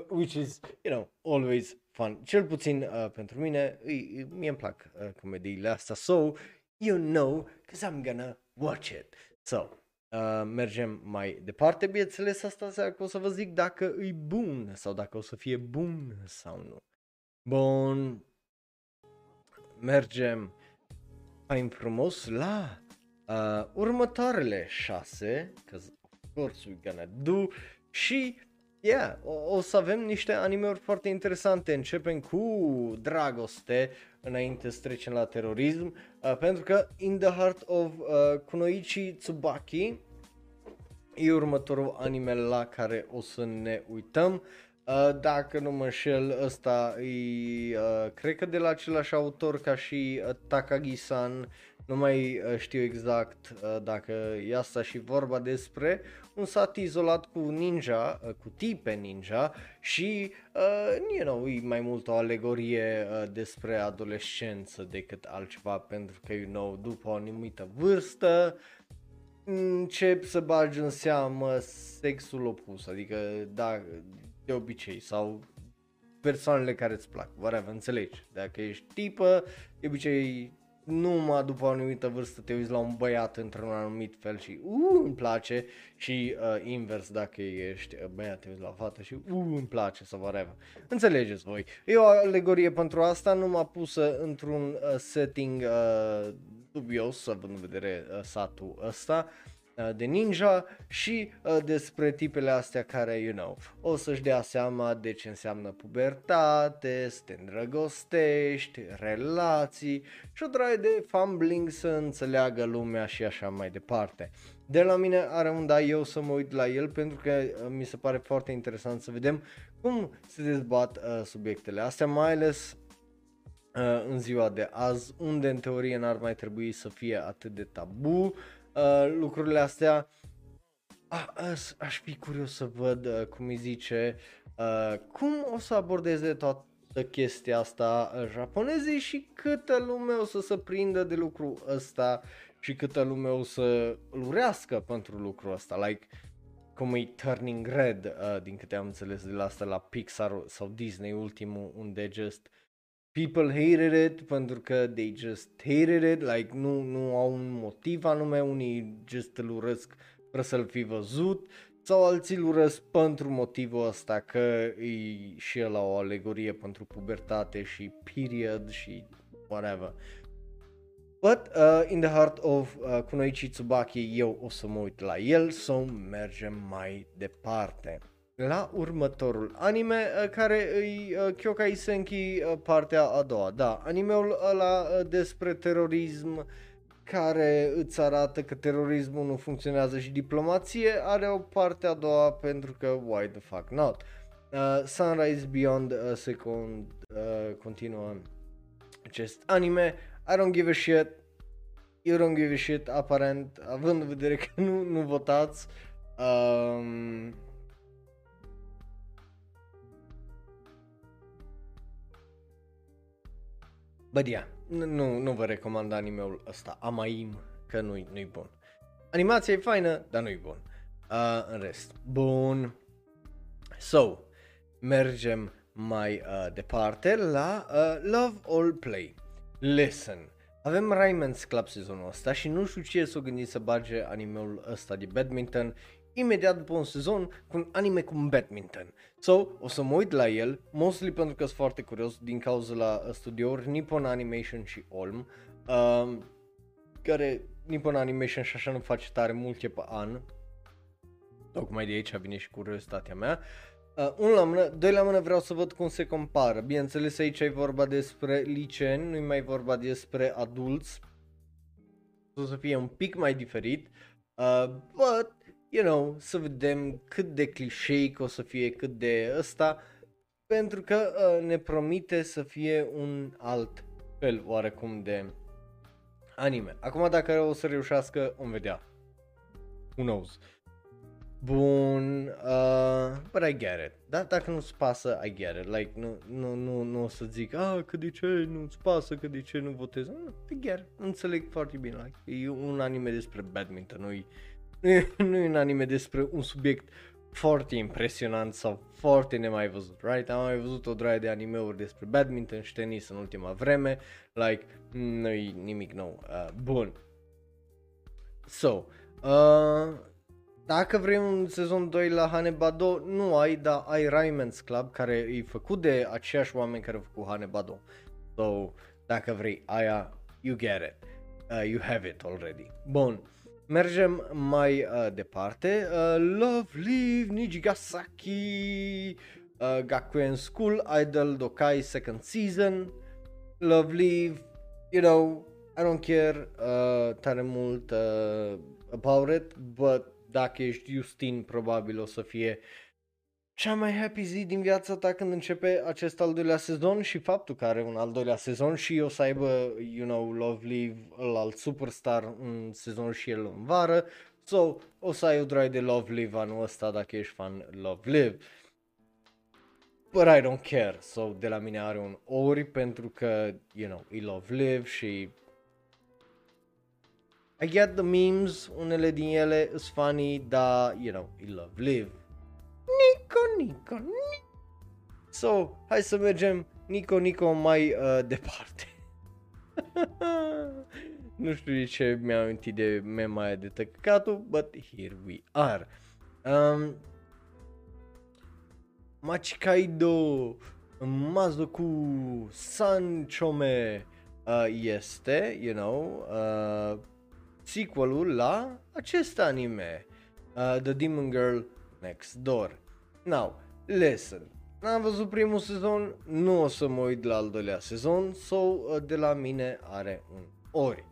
Which is, you know, always fun. Cel puțin uh, pentru mine, îi, mie îmi plac uh, comediile astea, so you know, cause I'm gonna watch it. So, Uh, mergem mai departe, bineînțeles, asta înseamnă că o să vă zic dacă e bun sau dacă o să fie bun sau nu. Bun, mergem mai frumos la uh, următoarele șase, că of course we're gonna do, și yeah, o, o să avem niște animeuri foarte interesante. Începem cu dragoste înainte să trecem la terorism, uh, pentru că In the Heart of uh, Kunoichi Tsubaki e următorul anime la care o să ne uităm. Uh, dacă nu mă înșel, ăsta e, uh, cred că de la același autor ca și uh, Takagi-san, nu mai uh, știu exact uh, dacă e asta și vorba despre un sat izolat cu ninja, uh, cu tipe ninja și, uh, you know, e mai mult o alegorie uh, despre adolescență decât altceva pentru că, you know, după o anumită vârstă, încep să bagi în seamă sexul opus, adică da, de obicei sau persoanele care îți plac, whatever, înțelegi. Dacă ești tipă, de obicei numai după o anumită vârstă te uiți la un băiat într-un anumit fel și uh, îmi place și uh, invers dacă ești uh, băiat te uiți la o fată și uh, îmi place sau whatever. Înțelegeți voi. E o alegorie pentru asta, nu m-a pusă într-un uh, setting uh, dubios, având în vedere uh, satul ăsta. uh, de ninja și uh, despre tipele astea care, you know, o să-și dea seama de ce înseamnă pubertate, să te îndrăgostești, relații și o draie de fumbling să înțeleagă lumea și așa mai departe. De la mine are un da eu să mă uit la el pentru că uh, mi se pare foarte interesant să vedem cum se dezbat uh, subiectele astea, mai ales uh, în ziua de azi, unde în teorie n-ar mai trebui să fie atât de tabu uh, lucrurile astea. A, aș, aș fi curios să văd, uh, cum îi zice, uh, cum o să abordeze toată chestia asta uh, japonezii și câtă lume o să se prindă de lucru ăsta și câtă lume o să lurească pentru lucrul ăsta. Like, cum e Turning Red, uh, din câte am înțeles de la asta la Pixar sau Disney ultimul, unde just people hated it pentru că they just hated it, like nu, nu au un motiv anume, unii just îl urăsc fără să-l fi văzut sau alții îl urăsc pentru motivul ăsta că e și el o alegorie pentru pubertate și period și whatever. But uh, in the heart of uh, Kunoichi Tsubaki eu o să mă uit la el să mergem mai departe la următorul anime uh, care îi uh, Kyokai Senki uh, partea a doua. Da, animeul ăla uh, despre terorism care îți arată că terorismul nu funcționează și diplomație are o parte a doua pentru că why the fuck not. Uh, Sunrise Beyond uh, Second uh, continuă acest anime. I don't give a shit. You don't give a shit, aparent, având în vedere că nu, nu votați. Um, But yeah, nu, nu vă recomand animeul ăsta, Amaim, că nu-i, nu-i bun. Animația e faină, dar nu-i bun. Uh, în rest, bun. So, mergem mai uh, departe la uh, Love All Play. Listen, avem Rayman's Club sezonul ăsta și nu știu ce s-o gândit să bage animeul ăsta de badminton imediat după un sezon cu un anime cu badminton. So, o să mă uit la el, mostly pentru că sunt foarte curios din cauza la studiouri Nippon Animation și Olm, uh, care Nippon Animation și așa nu face tare multe pe an. Tocmai de aici vine și curiozitatea mea. Uh, un la mână, doi la mână vreau să văd cum se compară. Bineînțeles aici e vorba despre liceeni, nu e mai vorba despre adulți. O să fie un pic mai diferit. Uh, but you know, să vedem cât de clișeic o să fie, cât de ăsta, pentru că uh, ne promite să fie un alt fel oarecum de anime. Acum dacă o să reușească, vom vedea. Who knows? Bun, uh, but I get it. Da, dacă nu-ți pasă, I get it. Like, nu, nu, nu, nu o să zic, ah, că de ce nu-ți pasă, că de ce nu votezi. No, I get it. Înțeleg foarte bine. Like, e un anime despre badminton, nu nu e, nu e un anime despre un subiect foarte impresionant sau foarte nemai văzut, right? Am mai văzut o draie de animeuri despre badminton și tenis în ultima vreme, like, nu e nimic nou. Uh, bun. So, uh, dacă vrei un sezon 2 la Hanebado, nu ai, dar ai Rayman's Club, care e făcut de aceiași oameni care au făcut Hanebado. So, dacă vrei aia, you get it. Uh, you have it already. Bun. Mergem mai uh, departe. Uh, Love Live Nijigasaki uh, Gakuen School Idol Dokai Second Season. Love Live, you know, I don't care uh, tare mult uh, about it, but dacă ești Justin probabil o să fie uh, cea mai happy zi din viața ta când începe acest al doilea sezon și faptul că are un al doilea sezon și o să aibă, you know, Love Live, alt superstar un sezon și el în vară. So, o să ai o drag de Love Live anul ăsta dacă ești fan Love Live. But I don't care. So, de la mine are un ori pentru că, you know, e Love Live și I get the memes, unele din ele sunt funny, dar, you know, e Love Live Nico, Nico, Nico. So, hai să mergem Nico, Nico mai uh, departe. nu știu de ce mi-am amintit de mema aia de tăcatul, but here we are. Um, Machikaido Mazoku Sanchome uh, este, you know, uh, sequelul la acest anime, uh, The Demon Girl Next Door. Now, listen, n-am văzut primul sezon, nu o să mă uit la al doilea sezon, sau so, uh, de la mine are un ori.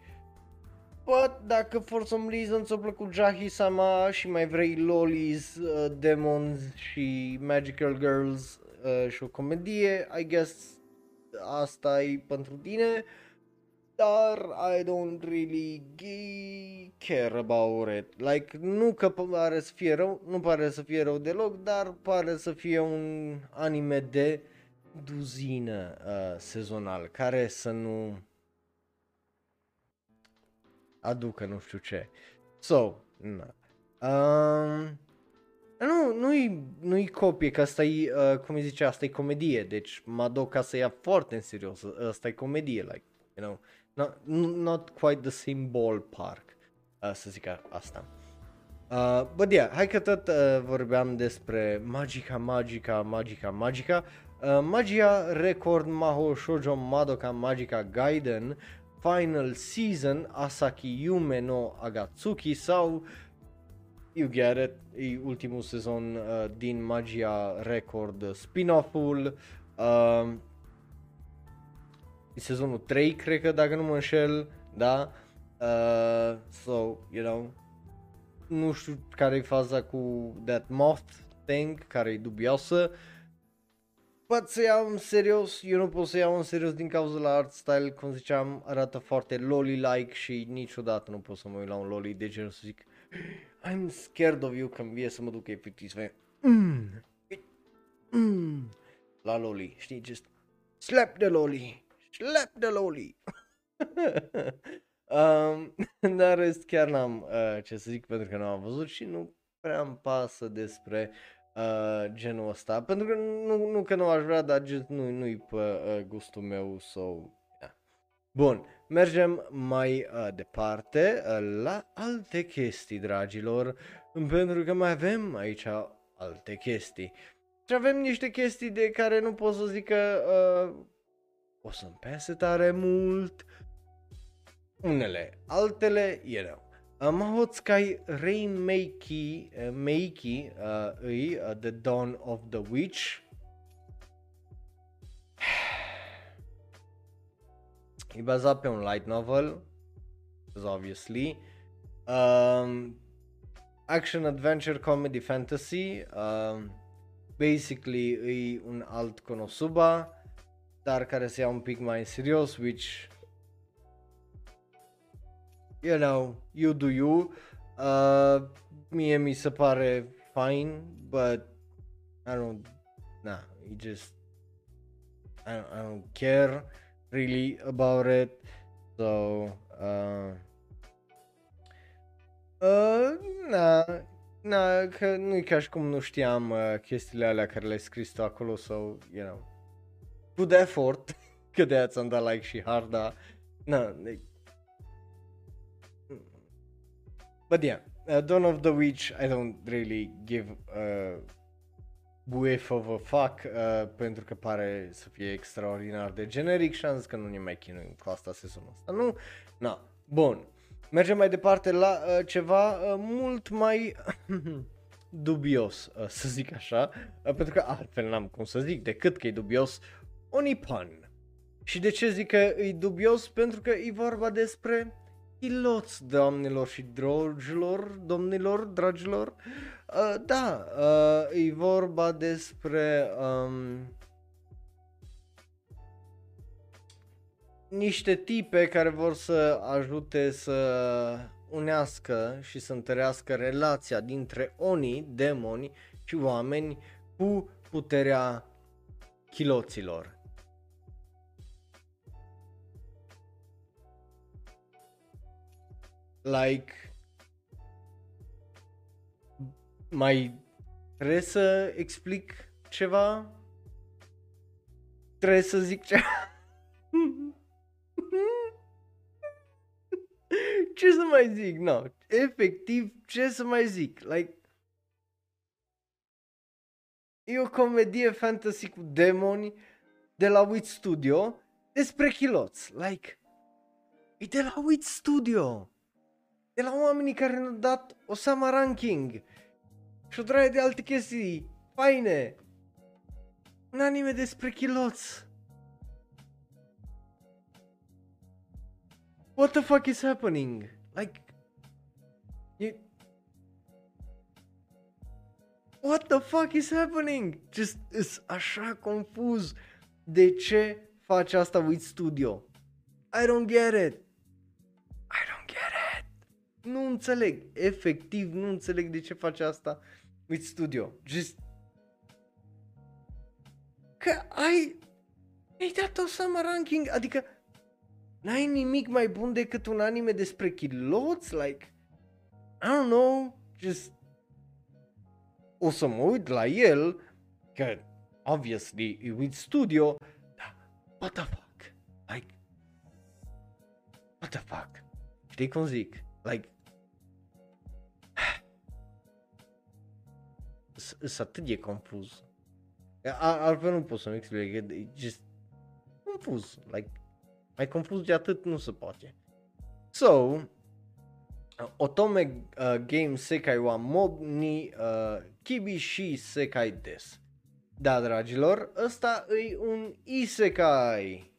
But dacă for some reason ți-a plăcut Jahi-sama și mai vrei lolis, uh, demons și magical girls uh, și o comedie, I guess asta e pentru tine. Dar I don't really care about it. Like, nu că pare să fie rău, nu pare să fie rău deloc, dar pare să fie un anime de duzină uh, sezonal, care să nu aducă nu știu ce. So, na. Um, nu, nu-i, nu-i copie, că asta e, uh, cum îi zice, asta e comedie, deci Madoka să ia foarte în serios, asta e comedie, like, you know, not, not quite the same ballpark, uh, să zic asta. Uh, but yeah, hai că tot uh, vorbeam despre Magica, Magica, Magica, Magica. Uh, Magia Record Maho Shoujo Madoka Magica Gaiden Final Season Asaki Yume no Agatsuki sau you get it, e ultimul sezon uh, din Magia Record spin-off-ul. Uh, e sezonul 3, cred că, dacă nu mă înșel, da? Uh, so, you know, nu știu care e faza cu that moth thing, care e dubioasă. Uh, pot să iau în serios, eu nu pot să iau în serios din cauza la art style, cum ziceam, arată foarte loli-like și niciodată nu pot să mă uit la un loli de genul să zic I'm scared of you când vie să mă duc efectiv să mm, mm, la loli, știi, just slap the loli, slap the loli. um, dar rest chiar n-am uh, ce să zic pentru că nu am văzut și nu prea îmi pasă despre uh, genul ăsta, pentru că nu, nu că nu aș vrea, dar just nu, nu-i pe uh, gustul meu, so, yeah. Bun, mergem mai uh, departe uh, la alte chestii, dragilor, pentru că mai avem aici alte chestii. Și avem niște chestii de care nu pot să zic că uh, o să-mi pese tare mult, unele, altele, you know. Mahotsukai Reimeki uh, Meiki uh, îi uh, The Dawn of the Witch. E bazat pe un light novel obviously. Um, Action Adventure Comedy Fantasy. Um, Basically e un alt Konosuba dar care se ia un pic mai în serios which you know, you do you. Uh, mie mi se pare fine, but I don't, nah, it just, I don't, I don't care really about it. So, uh, uh, na, na, că nu e ca și cum nu știam uh, chestiile alea care le-ai scris tu acolo, so, you know, good effort, că de aia ți-am dat like și hard, dar, na, But yeah, uh, Dawn of the Witch, I don't really give a whiff of a fuck uh, pentru că pare să fie extraordinar de generic și am zis că nu ne mai chinuim cu asta sezonul ăsta, nu? Na, bun. Mergem mai departe la uh, ceva uh, mult mai dubios, uh, să zic așa, uh, pentru că altfel n-am cum să zic decât că e dubios Onipan. Și de ce zic că e dubios? Pentru că e vorba despre piloți, doamnelor și dragilor, domnilor, dragilor. Uh, da, uh, e vorba despre um, niște tipe care vor să ajute să unească și să întărească relația dintre oni, demoni și oameni cu puterea chiloților. Like mai trebuie să explic ceva? Trebuie să zic ceva? ce să mai zic? No, efectiv, ce să mai zic? Like, e o comedie fantasy cu demoni de la Wit Studio despre chiloți. Like, e de la Wit Studio. De la oamenii care ne-au dat Osama Ranking și o draie de alte chestii faine. Un anime despre chiloți. What the fuck is happening? Like, you... What the fuck is happening? Just, is așa confuz. De ce face asta with Studio? I don't get it. Nu înțeleg. Efectiv, nu înțeleg de ce face asta with Studio. Just... Că ai... Ai dat o summer ranking, adică N-ai nimic mai bun decât un anime despre chiloți? Like, I don't know, just... O să mă uit la el, că, obviously, e with studio, dar, what the fuck? Like, what the fuck? Știi cum zic? Like, sunt atât de confuz. Altfel nu pot să-mi explic, e just confuz, like, mai confuz de atât nu se poate. So, Otome uh, Game Sekai wa Mob ni uh, Kibi shi Sekai des. Da, dragilor, ăsta e un isekai.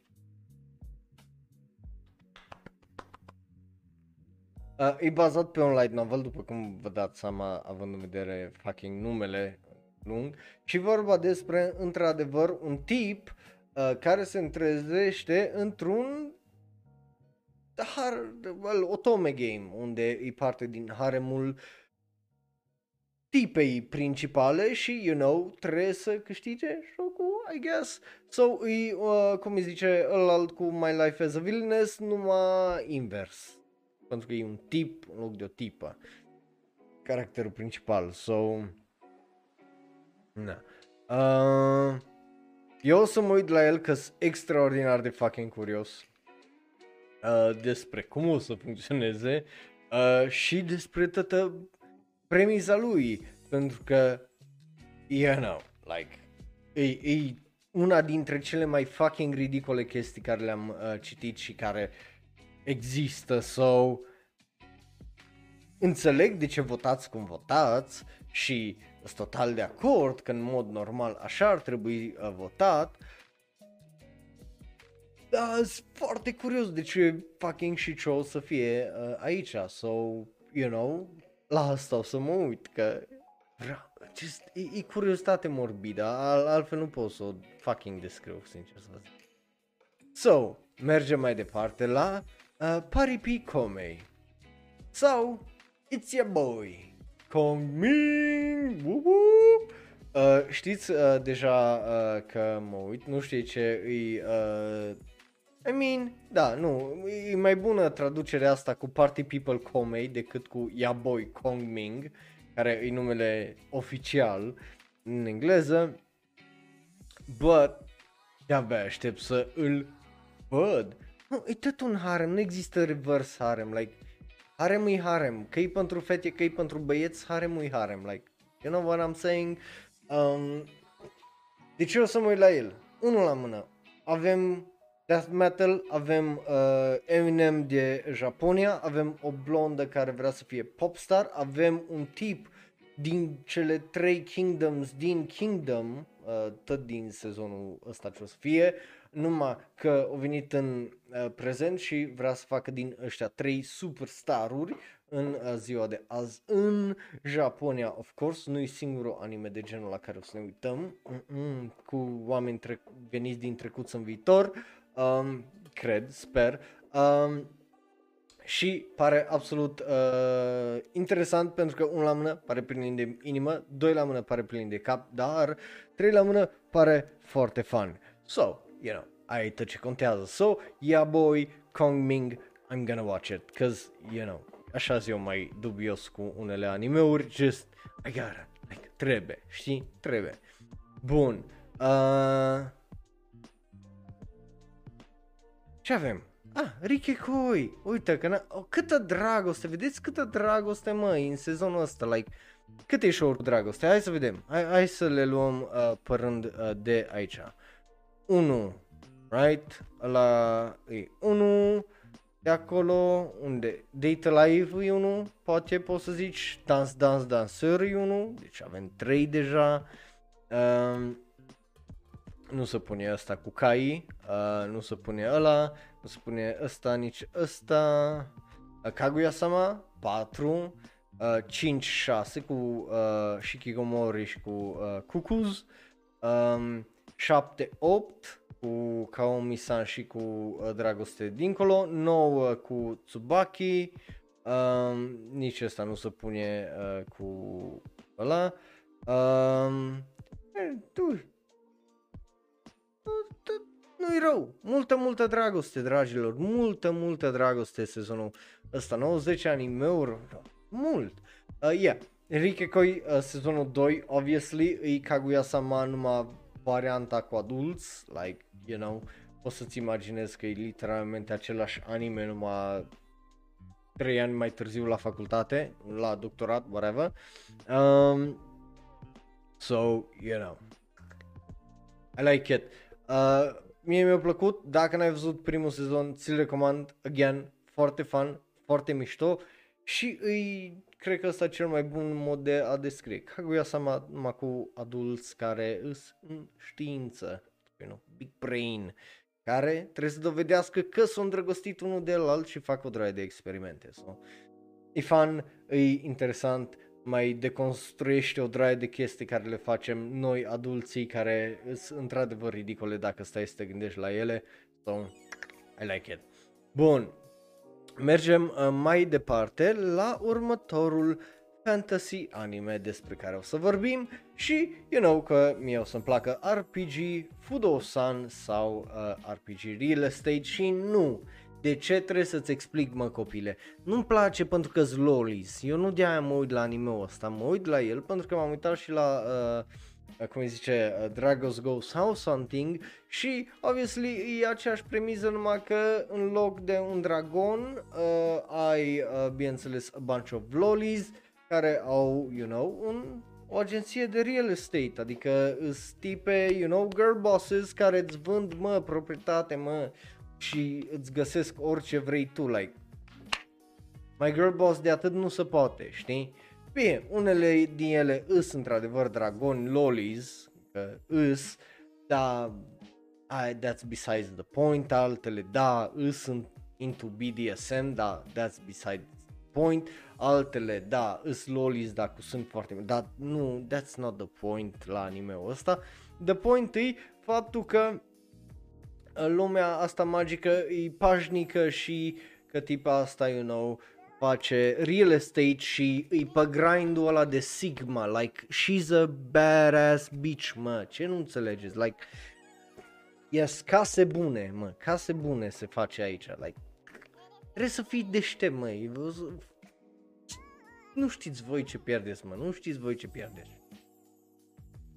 Uh, e bazat pe un light novel, după cum vă dați seama, având în vedere fucking numele lung, și vorba despre, într-adevăr, un tip uh, care se întrezește într-un har, well, otome game, unde e parte din haremul tipei principale și, you know, trebuie să câștige jocul, I guess. So, e, uh, cum îi zice, ălalt cu My Life as a Villainess, numai invers. Pentru că e un tip în loc de o tipă. Caracterul principal, so... Na. Uh, eu o să mă uit la el că sunt extraordinar de fucking curios uh, despre cum o să funcționeze uh, și despre toată premiza lui. Pentru că, you know, like, e, e una dintre cele mai fucking ridicole chestii care le-am uh, citit și care există, so înțeleg de ce votați cum votați și sunt total de acord că în mod normal așa ar trebui uh, votat. Dar sunt foarte curios de ce fucking și ce o să fie uh, aici. So, you know, la asta o să mă uit că vreau, just, e, e curiozitate morbidă, al, altfel nu pot să o fucking descriu, sincer să vă zic. So, mergem mai departe la uh, Paripi Komei. Sau, it's your boy, Coming! Uh, știți uh, deja uh, că mă uit, nu știu ce îi... Uh, I mean, da, nu, e mai bună traducerea asta cu Party People Comey decât cu Yaboy Kong Ming, care e numele oficial în engleză. But, de-abia aștept să îl văd. Nu, e tot un harem, nu există reverse harem, like, harem e harem, că e pentru fete, că e pentru băieți, harem e harem, like, you know what I'm saying? Um, deci eu o să mă uit la el, unul la mână, avem death metal, avem uh, Eminem de Japonia, avem o blondă care vrea să fie popstar, avem un tip din cele trei kingdoms din Kingdom, uh, tot din sezonul ăsta ce o să fie, numai că au venit în uh, prezent și vrea să facă din ăștia trei superstaruri în uh, ziua de azi în Japonia, of course, nu e singurul anime de genul la care o să ne uităm, Mm-mm, cu oameni tre- veniți din trecut în viitor, um, cred, sper. Um, și pare absolut uh, interesant pentru că un la mână pare plin de inimă, doi la mână pare plin de cap, dar trei la mână pare foarte fun. So, you know, ai tot ce contează. So, yeah boy, Kong Ming, I'm gonna watch it, cause, you know, așa eu mai dubios cu unele animeuri, just, I gotta, like, trebuie, știi, trebuie. Bun, uh... ce avem? Ah, Rikekoi, uite că na- oh, câtă dragoste, vedeți câtă dragoste măi în sezonul ăsta, like, cât e show dragoste, hai să vedem, hai, hai să le luăm uh, părând uh, de aici. 1, right? La e 1, de acolo, unde Data Live e unul, poate poți să zici, Dance Dance Dancer e unul, deci avem trei deja. Um, nu se pune asta cu Kai, uh, nu se pune ăla, nu se pune ăsta, nici ăsta. Uh, Kaguya-sama, 4, uh, 5-6 cu uh, Shikigomori și cu uh, Kukuz, um, 7-8 cu Kaomi-san și cu uh, Dragoste Dincolo, 9 cu Tsubaki, um, nici ăsta nu se pune uh, cu ăla. Um, tu, nu-i rău, multă, multă dragoste, dragilor, multă, multă dragoste sezonul ăsta, 90 anime-uri, mult. Uh, yeah, Enrique Koi, uh, sezonul 2, obviously, e Kaguya-sama numai varianta cu adulți, like, you know, poți să-ți imaginezi că e literalmente același anime numai 3 ani mai târziu la facultate, la doctorat, whatever. Um, so, you know, I like it. Uh, mie mi-a plăcut, dacă n-ai văzut primul sezon, ți-l recomand, again, foarte fun, foarte mișto și îi cred că ăsta cel mai bun mod de a descrie. Kaguya-sama numai cu adulți care îs în știință, you know, big brain, care trebuie să dovedească că sunt îndrăgostit unul de alt și fac o draie de experimente. So, e fun, e interesant, mai deconstruiește o draie de chestii care le facem noi adulții care sunt într-adevăr ridicole dacă stai să te gândești la ele. So, I like it. Bun, mergem uh, mai departe la următorul fantasy anime despre care o să vorbim și you know că mie o să-mi placă RPG Fudo-san sau uh, RPG Real Estate și nu de ce trebuie să-ți explic, mă, copile? Nu-mi place pentru că sunt lolis. Eu nu de-aia mă uit la anime-ul ăsta, mă uit la el pentru că m-am uitat și la, uh, cum îi zice, uh, Dragon's Ghost House Hunting și, obviously, e aceeași premiză numai că în loc de un dragon uh, ai, uh, bineînțeles, a bunch of lolis care au, you know, un o agenție de real estate, adică îți tipe, you know, girl bosses care îți vând, mă, proprietate, mă, și îți găsesc orice vrei tu, like, my girl boss de atât nu se poate, știi? Bine, unele din ele îs într-adevăr dragoni, lolis, că îs, dar I, that's besides the point, altele da, îs sunt into BDSM, da, that's beside the point, altele da, îs lolis dacă sunt foarte, dar nu, that's not the point la anime-ul ăsta. The point e faptul că lumea asta magică e pașnică și că tipa asta, you know, face real estate și îi pe grindul ăla de Sigma, like, she's a badass bitch, mă, ce nu înțelegeți, like, yes, case bune, mă, case bune se face aici, like, trebuie să fii deștept, mă, nu știți voi ce pierdeți, mă, nu știți voi ce pierdeți.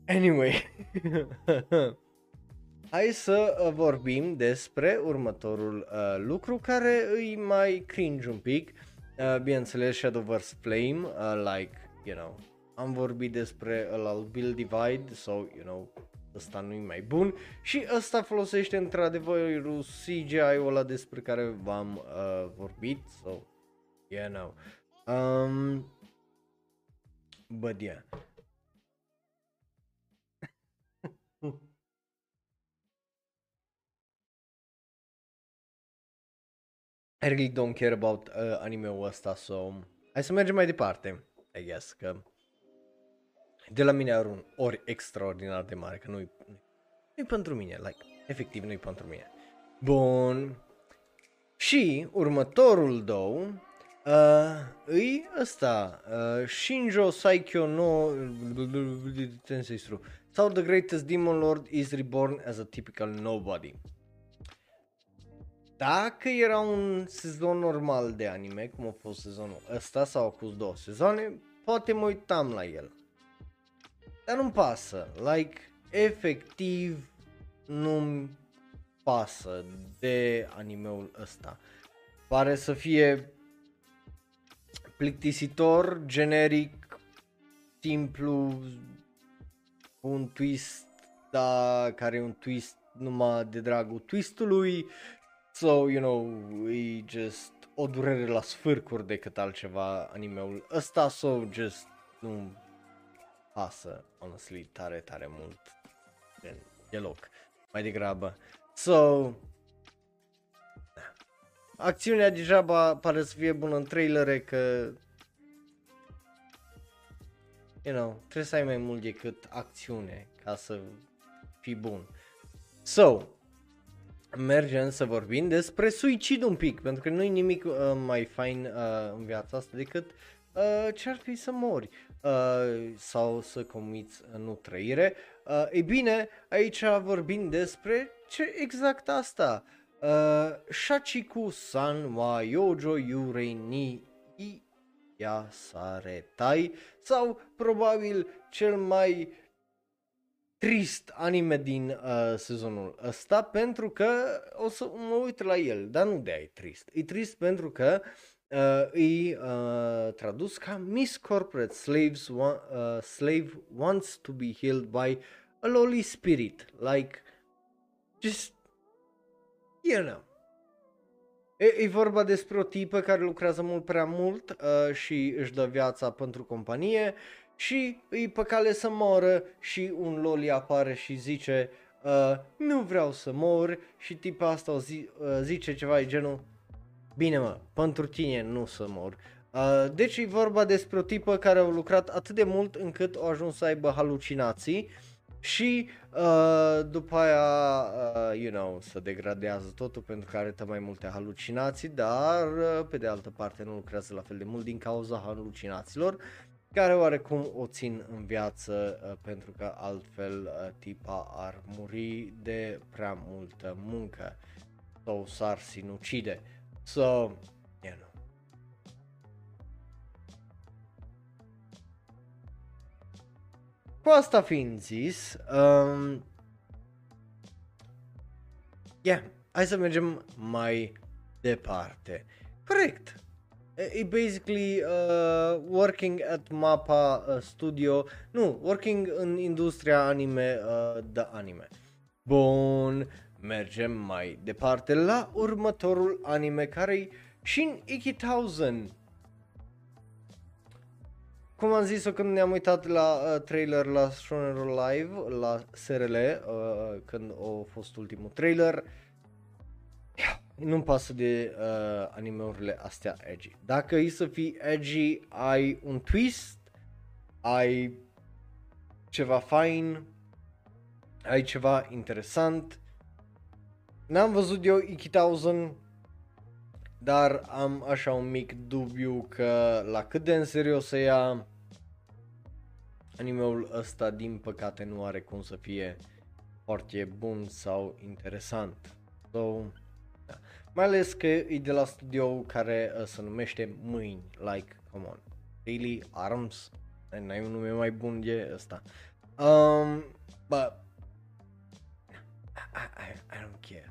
Anyway, Hai să uh, vorbim despre următorul uh, lucru care îi mai cringe un pic. Uh, bineînțeles Shadowverse Flame, uh, like, you know, am vorbit despre al Build Divide, so, you know, ăsta nu e mai bun și ăsta folosește într-adevăr CGI-ul ăla despre care v-am uh, vorbit, so, you know. Um, but yeah. I really don't care about uh, anime-ul ăsta, so... Hai să mergem mai departe, I guess, că... De la mine are un ori extraordinar de mare, că nu-i, nu-i pentru mine, like, efectiv nu-i pentru mine. Bun. Și următorul două uh, îi ăsta, uh, Shinjo Saikyo no Tenseistru sau The Greatest Demon Lord is reborn as a typical nobody. Dacă era un sezon normal de anime, cum a fost sezonul ăsta sau au fost două sezoane, poate mă uitam la el. Dar nu-mi pasă, like, efectiv nu-mi pasă de animeul ăsta. Pare să fie plictisitor, generic, simplu, un twist, da, care e un twist numai de dragul twistului So, you know, e just o durere la sfârcuri decât altceva animeul ăsta, so just nu pasă, honestly, tare, tare mult deloc, mai degrabă. So, acțiunea deja pare să fie bună în trailere că you know, trebuie să ai mai mult decât acțiune ca să fii bun. So, mergem să vorbim despre suicid un pic, pentru că nu e nimic uh, mai fain uh, în viața asta decât uh, ce ar fi să mori uh, sau să comiți nu trăire. Uh, e bine, aici vorbim despre ce exact asta. Uh, Shachiku-san wa Yojo Yurei ni Yasaretai sau probabil cel mai trist anime din uh, sezonul ăsta pentru că o să mă uit la el, dar nu de e trist. E trist pentru că uh, e uh, tradus ca Miss Corporate Slaves wa- uh, Slave wants to be healed by a lowly spirit. Like, just, you know. E, e vorba despre o tipă care lucrează mult prea mult uh, și își dă viața pentru companie și îi pe cale să moră și un loli apare și zice uh, nu vreau să mor și tipa asta o zi, uh, zice ceva de genul bine mă, pentru tine nu să mor. Uh, deci e vorba despre o tipă care a lucrat atât de mult încât a ajuns să aibă halucinații și uh, după aia, uh, you know, se degradează totul pentru că are mai multe halucinații, dar uh, pe de altă parte nu lucrează la fel de mult din cauza halucinațiilor care oarecum o țin în viață uh, pentru că altfel uh, tipa ar muri de prea multă muncă sau s-ar sinucide. So, you know. Cu asta fiind zis, um, yeah, hai să mergem mai departe. Corect, e basically uh, working at MAPA uh, studio, nu, working în industria anime uh, de anime. Bun, mergem mai departe la următorul anime care e Shin Ikitausen. Cum am zis-o când ne-am uitat la uh, trailer la Shonen Live, la SRL, uh, când a fost ultimul trailer, uh, nu-mi pasă de uh, animeurile astea edgy. Dacă e să fii edgy, ai un twist, ai ceva fain, ai ceva interesant. N-am văzut eu Iki Thousand, dar am așa un mic dubiu că la cât de în serios se ia animeul ăsta din păcate nu are cum să fie foarte bun sau interesant. So, mai ales că e de la studio care uh, se numește Mâini, like, come on, Daily Arms, n-ai un nume mai bun de ăsta. Um, but, I, I, I don't care.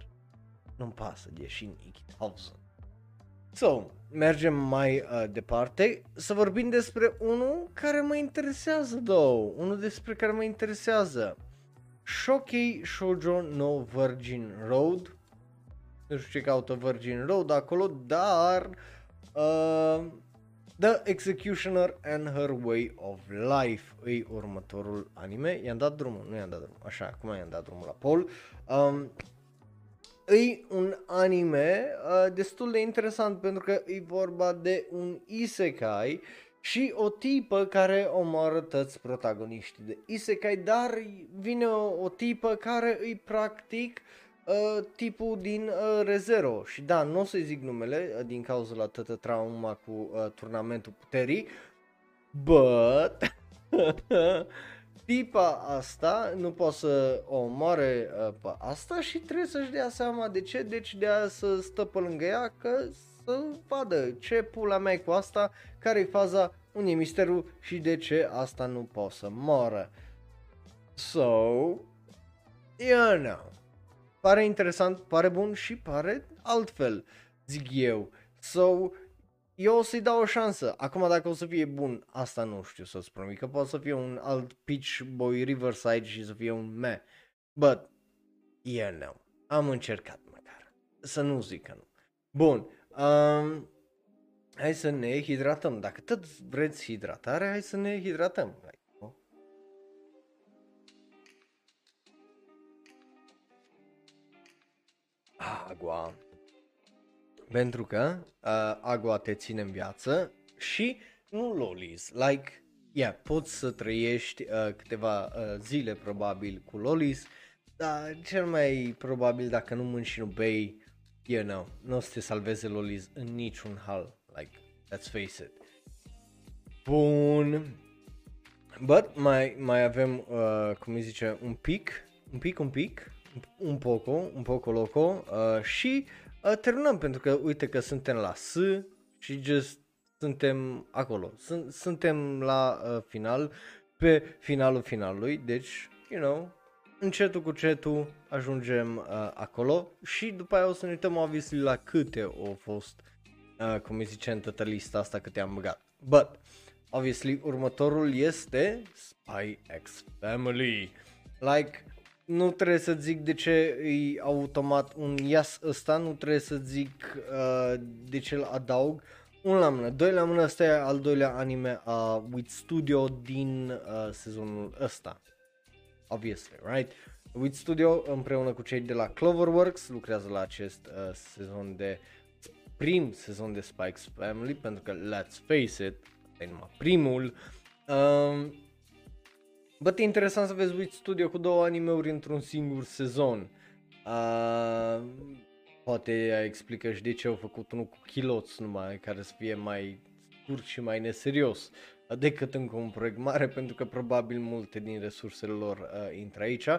Nu-mi pasă de Shin Ikithausen. So, mergem mai uh, departe să vorbim despre unul care mă interesează, două, unul despre care mă interesează. Shokei Shoujo no Virgin Road nu știu ce caută Virgin Road acolo, dar uh, The Executioner and Her Way of Life e următorul anime. I-am dat drumul, nu i-am dat drumul, așa, cum i-am dat drumul la Paul. Um, e un anime uh, destul de interesant pentru că e vorba de un isekai și o tipă care omoară toți protagoniștii de isekai, dar vine o, o tipă care îi practic uh, uh, tipul din uh, Rezero. Și da, nu o să-i zic numele uh, din cauza la toată trauma cu uh, turnamentul puterii, but tipa asta nu poate să o omoare uh, pe asta și trebuie să-și dea seama de ce, deci de a să stă pe lângă ea că să vadă ce pula mea cu asta, care e faza, unde e misterul și de ce asta nu poate să moară. So, you know pare interesant, pare bun și pare altfel, zic eu. So, eu o să-i dau o șansă. Acum dacă o să fie bun, asta nu știu să-ți promit, că poate să fie un alt Pitch Boy Riverside și să fie un me. But, yeah, no. Am încercat măcar. să nu zic că nu. Bun, um, hai să ne hidratăm. Dacă tot vreți hidratare, hai să ne hidratăm. Agua. Pentru că uh, agua te ține în viață și nu lolis. Like, yeah, poți să trăiești uh, câteva uh, zile probabil cu lolis, dar cel mai probabil dacă nu mânci și nu bei, you know, nu o să te salveze lolis în niciun hal. Like, let's face it. Bun. But mai, mai avem, uh, cum îi zice, un pic, un pic, un pic, un poco, un poco loco uh, și uh, terminăm pentru că uite că suntem la S și just suntem acolo. Sunt, suntem la uh, final, pe finalul finalului, deci, you know, încetul cu cetul ajungem uh, acolo și după aia o să ne uităm obviously la câte au fost, uh, cum îi zice în toată lista asta câte am băgat. But, obviously, următorul este Spy X Family. Like, nu trebuie să zic de ce e automat un yes ăsta, nu trebuie să zic uh, de ce îl adaug. Un la mână, doi la mână, ăsta e al doilea anime a uh, With Studio din uh, sezonul ăsta. Obviously, right? With Studio împreună cu cei de la Cloverworks lucrează la acest uh, sezon de prim sezon de Spikes Family pentru că let's face it, e numai primul. Um, Bă, e interesant să vezi Witch Studio cu două animeuri într-un singur sezon. Uh, poate explică și de ce au făcut unul cu chiloți numai, care să fie mai scurt și mai neserios decât încă un proiect mare, pentru că probabil multe din resursele lor uh, intră aici. Uh,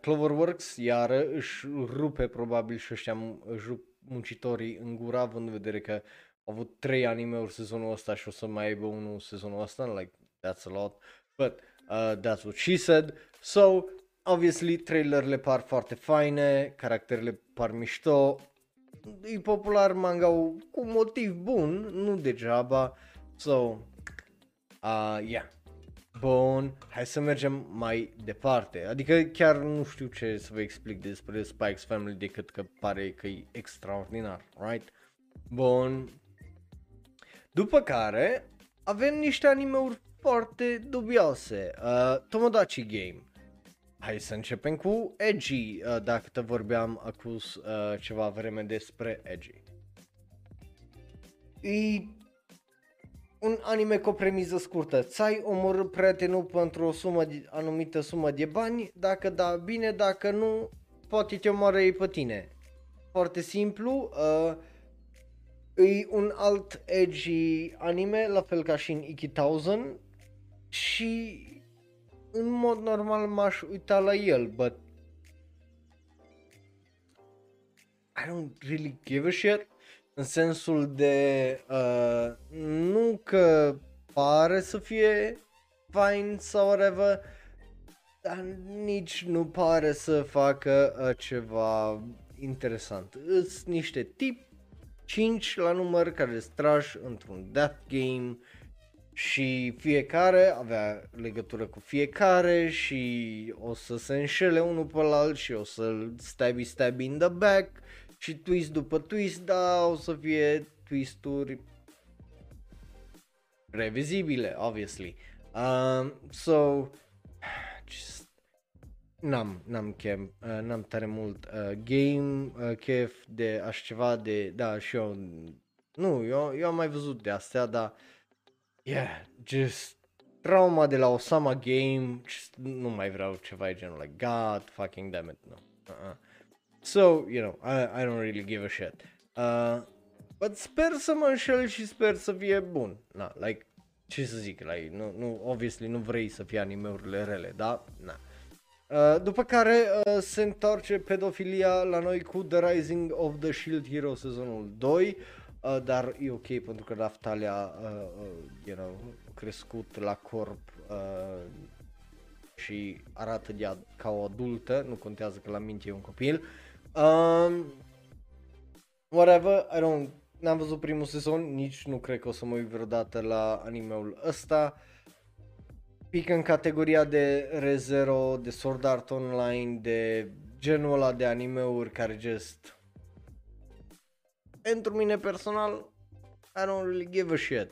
Cloverworks, iară, își rupe probabil și ăștia își rup muncitorii în gura, având în vedere că au avut trei animeuri sezonul ăsta și o să mai aibă unul sezonul ăsta, like, that's a lot. But Uh, that's what she said. So, obviously, trailerele par foarte faine, caracterele par mișto. E popular manga cu motiv bun, nu degeaba. So, uh, yeah. Bun, hai să mergem mai departe. Adică chiar nu știu ce să vă explic despre Spikes Family decât că pare că e extraordinar, right? Bun. După care avem niște animeuri foarte dubioase. Uh, Tomodachi Game. Hai să începem cu Edgy, uh, dacă te vorbeam acum uh, ceva vreme despre Edgy. E un anime cu o premiză scurtă. Ți-ai omorât prietenul pentru o sumă de, anumită sumă de bani, dacă da bine, dacă nu, poate te omoară ei pe tine. Foarte simplu, uh, e un alt edgy anime, la fel ca și în Iki Thousand, și în mod normal m-aș uita la el, but I don't really give a shit în sensul de uh, nu că pare să fie fine sau whatever, dar nici nu pare să facă uh, ceva interesant. Îs niște tip 5 la număr care straj într-un death game și fiecare avea legătură cu fiecare și o să se înșele unul pe alt și o să-l stabby stabby in the back și twist după twist, da, o să fie twisturi revizibile, obviously. Um, so, just, n-am, n-am, chem, uh, n-am tare mult uh, game, uh, chef de așa ceva de, da, și eu, nu, eu, eu am mai văzut de astea, dar yeah, just trauma de la Osama Game, just, nu mai vreau ceva genul, like, god fucking damn it, no. Uh-uh. So, you know, I, I don't really give a shit. Uh, but sper să mă înșel și sper să fie bun. Na, like, ce să zic, like, nu, nu, obviously nu vrei să fie animeurile rele, da? Na. Uh, după care uh, se întoarce pedofilia la noi cu The Rising of the Shield Hero sezonul 2. Uh, dar e ok pentru că Raftalia, uh, uh, you know, crescut la corp uh, și arată de ad- ca o adultă, nu contează că la minte e un copil. Um, whatever, I don't, n-am văzut primul sezon, nici nu cred că o să mă uit vreodată la animeul ăsta. Pică în categoria de ReZero, de Sword Art Online, de genul ăla de animeuri care just pentru mine personal, I don't really give a shit.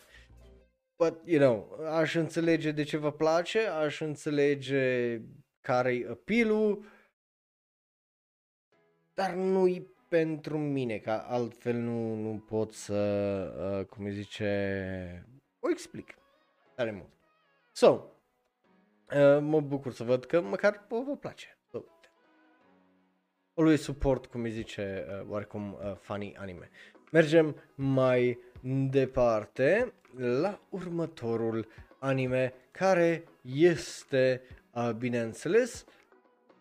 But, you know, aș înțelege de ce vă place, aș înțelege care-i appeal dar nu-i pentru mine, că altfel nu, nu pot să, uh, cum îi zice, o explic tare mult. So, uh, mă bucur să văd că măcar vă, vă place. So, always support, cum îi zice, uh, oarecum uh, funny anime. Mergem mai departe la următorul anime care este, uh, bineînțeles,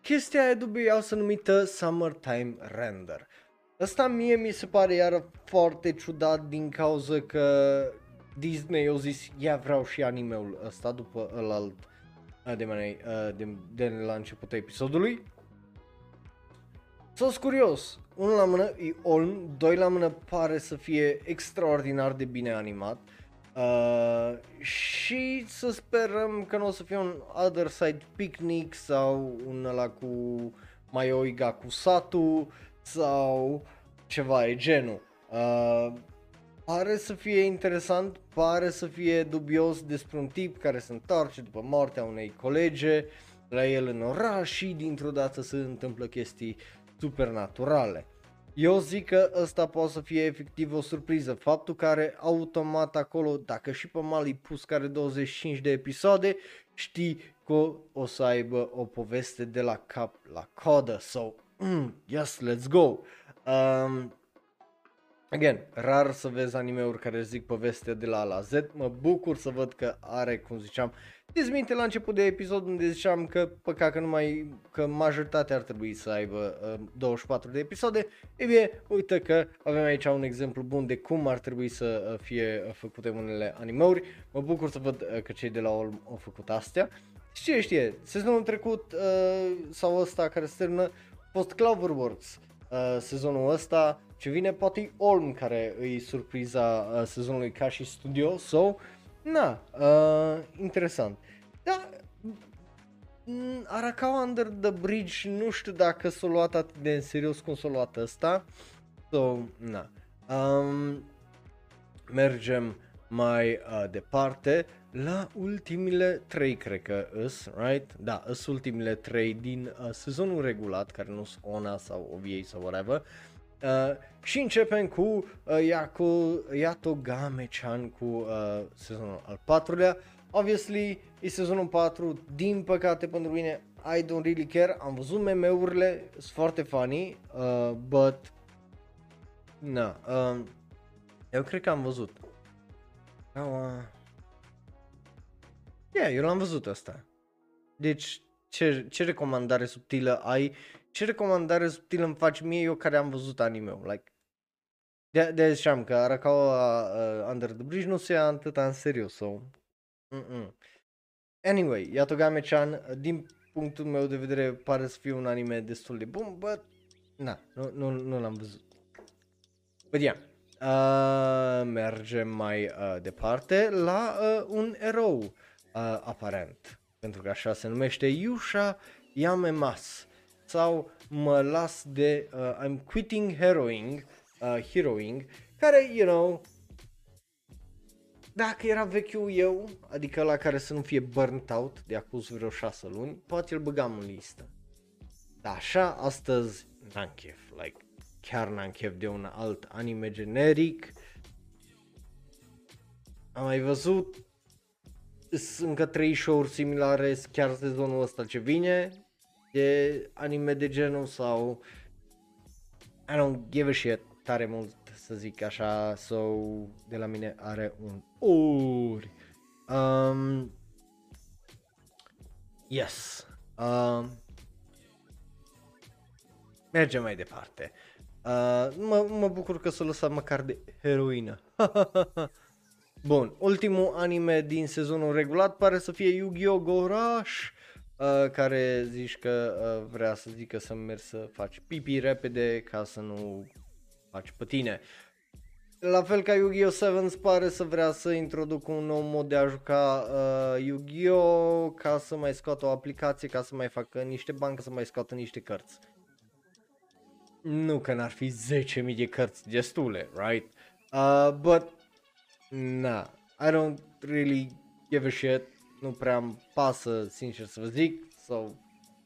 chestia aia dubioasă numită Summertime Render. Asta mie mi se pare iar foarte ciudat din cauza că Disney au zis, ia vreau și animeul ăsta după ălalt de, mai, de, de la începutul episodului. Sunt curios, unul la mână e Olm, doi la mână pare să fie extraordinar de bine animat. Uh, și să sperăm că nu o să fie un Other Side Picnic sau un ăla cu Maioiga cu Satu sau ceva e genul. Uh, pare să fie interesant, pare să fie dubios despre un tip care se întoarce după moartea unei colege la el în oraș și dintr-o dată se întâmplă chestii supernaturale. Eu zic că ăsta poate să fie efectiv o surpriză. Faptul că are automat acolo, dacă și pe mal pus care 25 de episoade, știi că o să aibă o poveste de la cap la codă. So, mm, yes, let's go. Um, Again, rar să vezi anime-uri care zic povestea de la A la Z. Mă bucur să văd că are, cum ziceam, Țineți minte la început de episod unde ziceam că păcat că numai că majoritatea ar trebui să aibă uh, 24 de episoade. E bine, uite că avem aici un exemplu bun de cum ar trebui să uh, fie uh, făcute unele animeuri. Mă bucur să văd uh, că cei de la Olm au făcut astea. Și ce știe, sezonul trecut uh, sau ăsta care se termină, a fost Cloverworks. Uh, sezonul ăsta ce vine poate e Olm care îi surpriza uh, sezonului ca și studio. So, Na, uh, interesant. Da, mm, Arakawa Under the Bridge nu știu dacă s-a luat atât de în serios cum s-a luat ăsta. So, na. Um, mergem mai uh, departe la ultimile trei, cred că îs, right? Da, îs ultimile trei din uh, sezonul regulat, care nu sunt Ona sau OVA sau whatever. Uh, și începem cu uh, Yaku, Yatogame-chan cu uh, sezonul al patrulea. Obviously, e sezonul 4, din păcate pentru mine, I don't really care. Am văzut meme-urile, sunt foarte funny, uh, but... Na, uh, eu cred că am văzut. Uh, yeah, eu l-am văzut asta. Deci, ce, ce recomandare subtilă ai ce recomandare subtilă îmi faci mie eu care am văzut anime-ul? Like, de, de ziceam că Arakawa uh, Under the Bridge nu se ia atât în serios. So. Mm-mm. Anyway, Yatogame-chan, din punctul meu de vedere, pare să fie un anime destul de bun, but, na, nu, nu, nu l-am văzut. But yeah, uh, mergem mai uh, departe la uh, un erou, uh, aparent, pentru că așa se numește Yusha Yamemas sau mă las de uh, I'm quitting heroing, uh, heroing, care, you know, dacă era vechiul eu, adică la care să nu fie burnt out de acum vreo 6 luni, poate îl băgam în listă. Dar așa, astăzi, n-am chef, like, chiar n-am chef de un alt anime generic. Am mai văzut, sunt încă 3 show-uri similare, chiar sezonul ăsta ce vine, de anime de genul sau I don't give a shit tare mult să zic așa, so de la mine are un ori. Um, yes. Um, mergem mai departe. Uh, mă, mă bucur că s-a lăsat măcar de heroină. Bun, ultimul anime din sezonul regulat pare să fie Yu-Gi-Oh! Gorash uh, care zici că uh, vrea să zică să mergi să faci pipi repede ca să nu faci pe tine. La fel ca Yu-Gi-Oh! 7 pare să vrea să introducă un nou mod de a juca uh, Yu-Gi-Oh! ca să mai scoată o aplicație, ca să mai facă niște bani, ca să mai scoată niște cărți. nu că n-ar fi 10.000 de cărți destule, right? Uh, but, na, I don't really give a shit, nu prea îmi pasă, sincer să vă zic, so,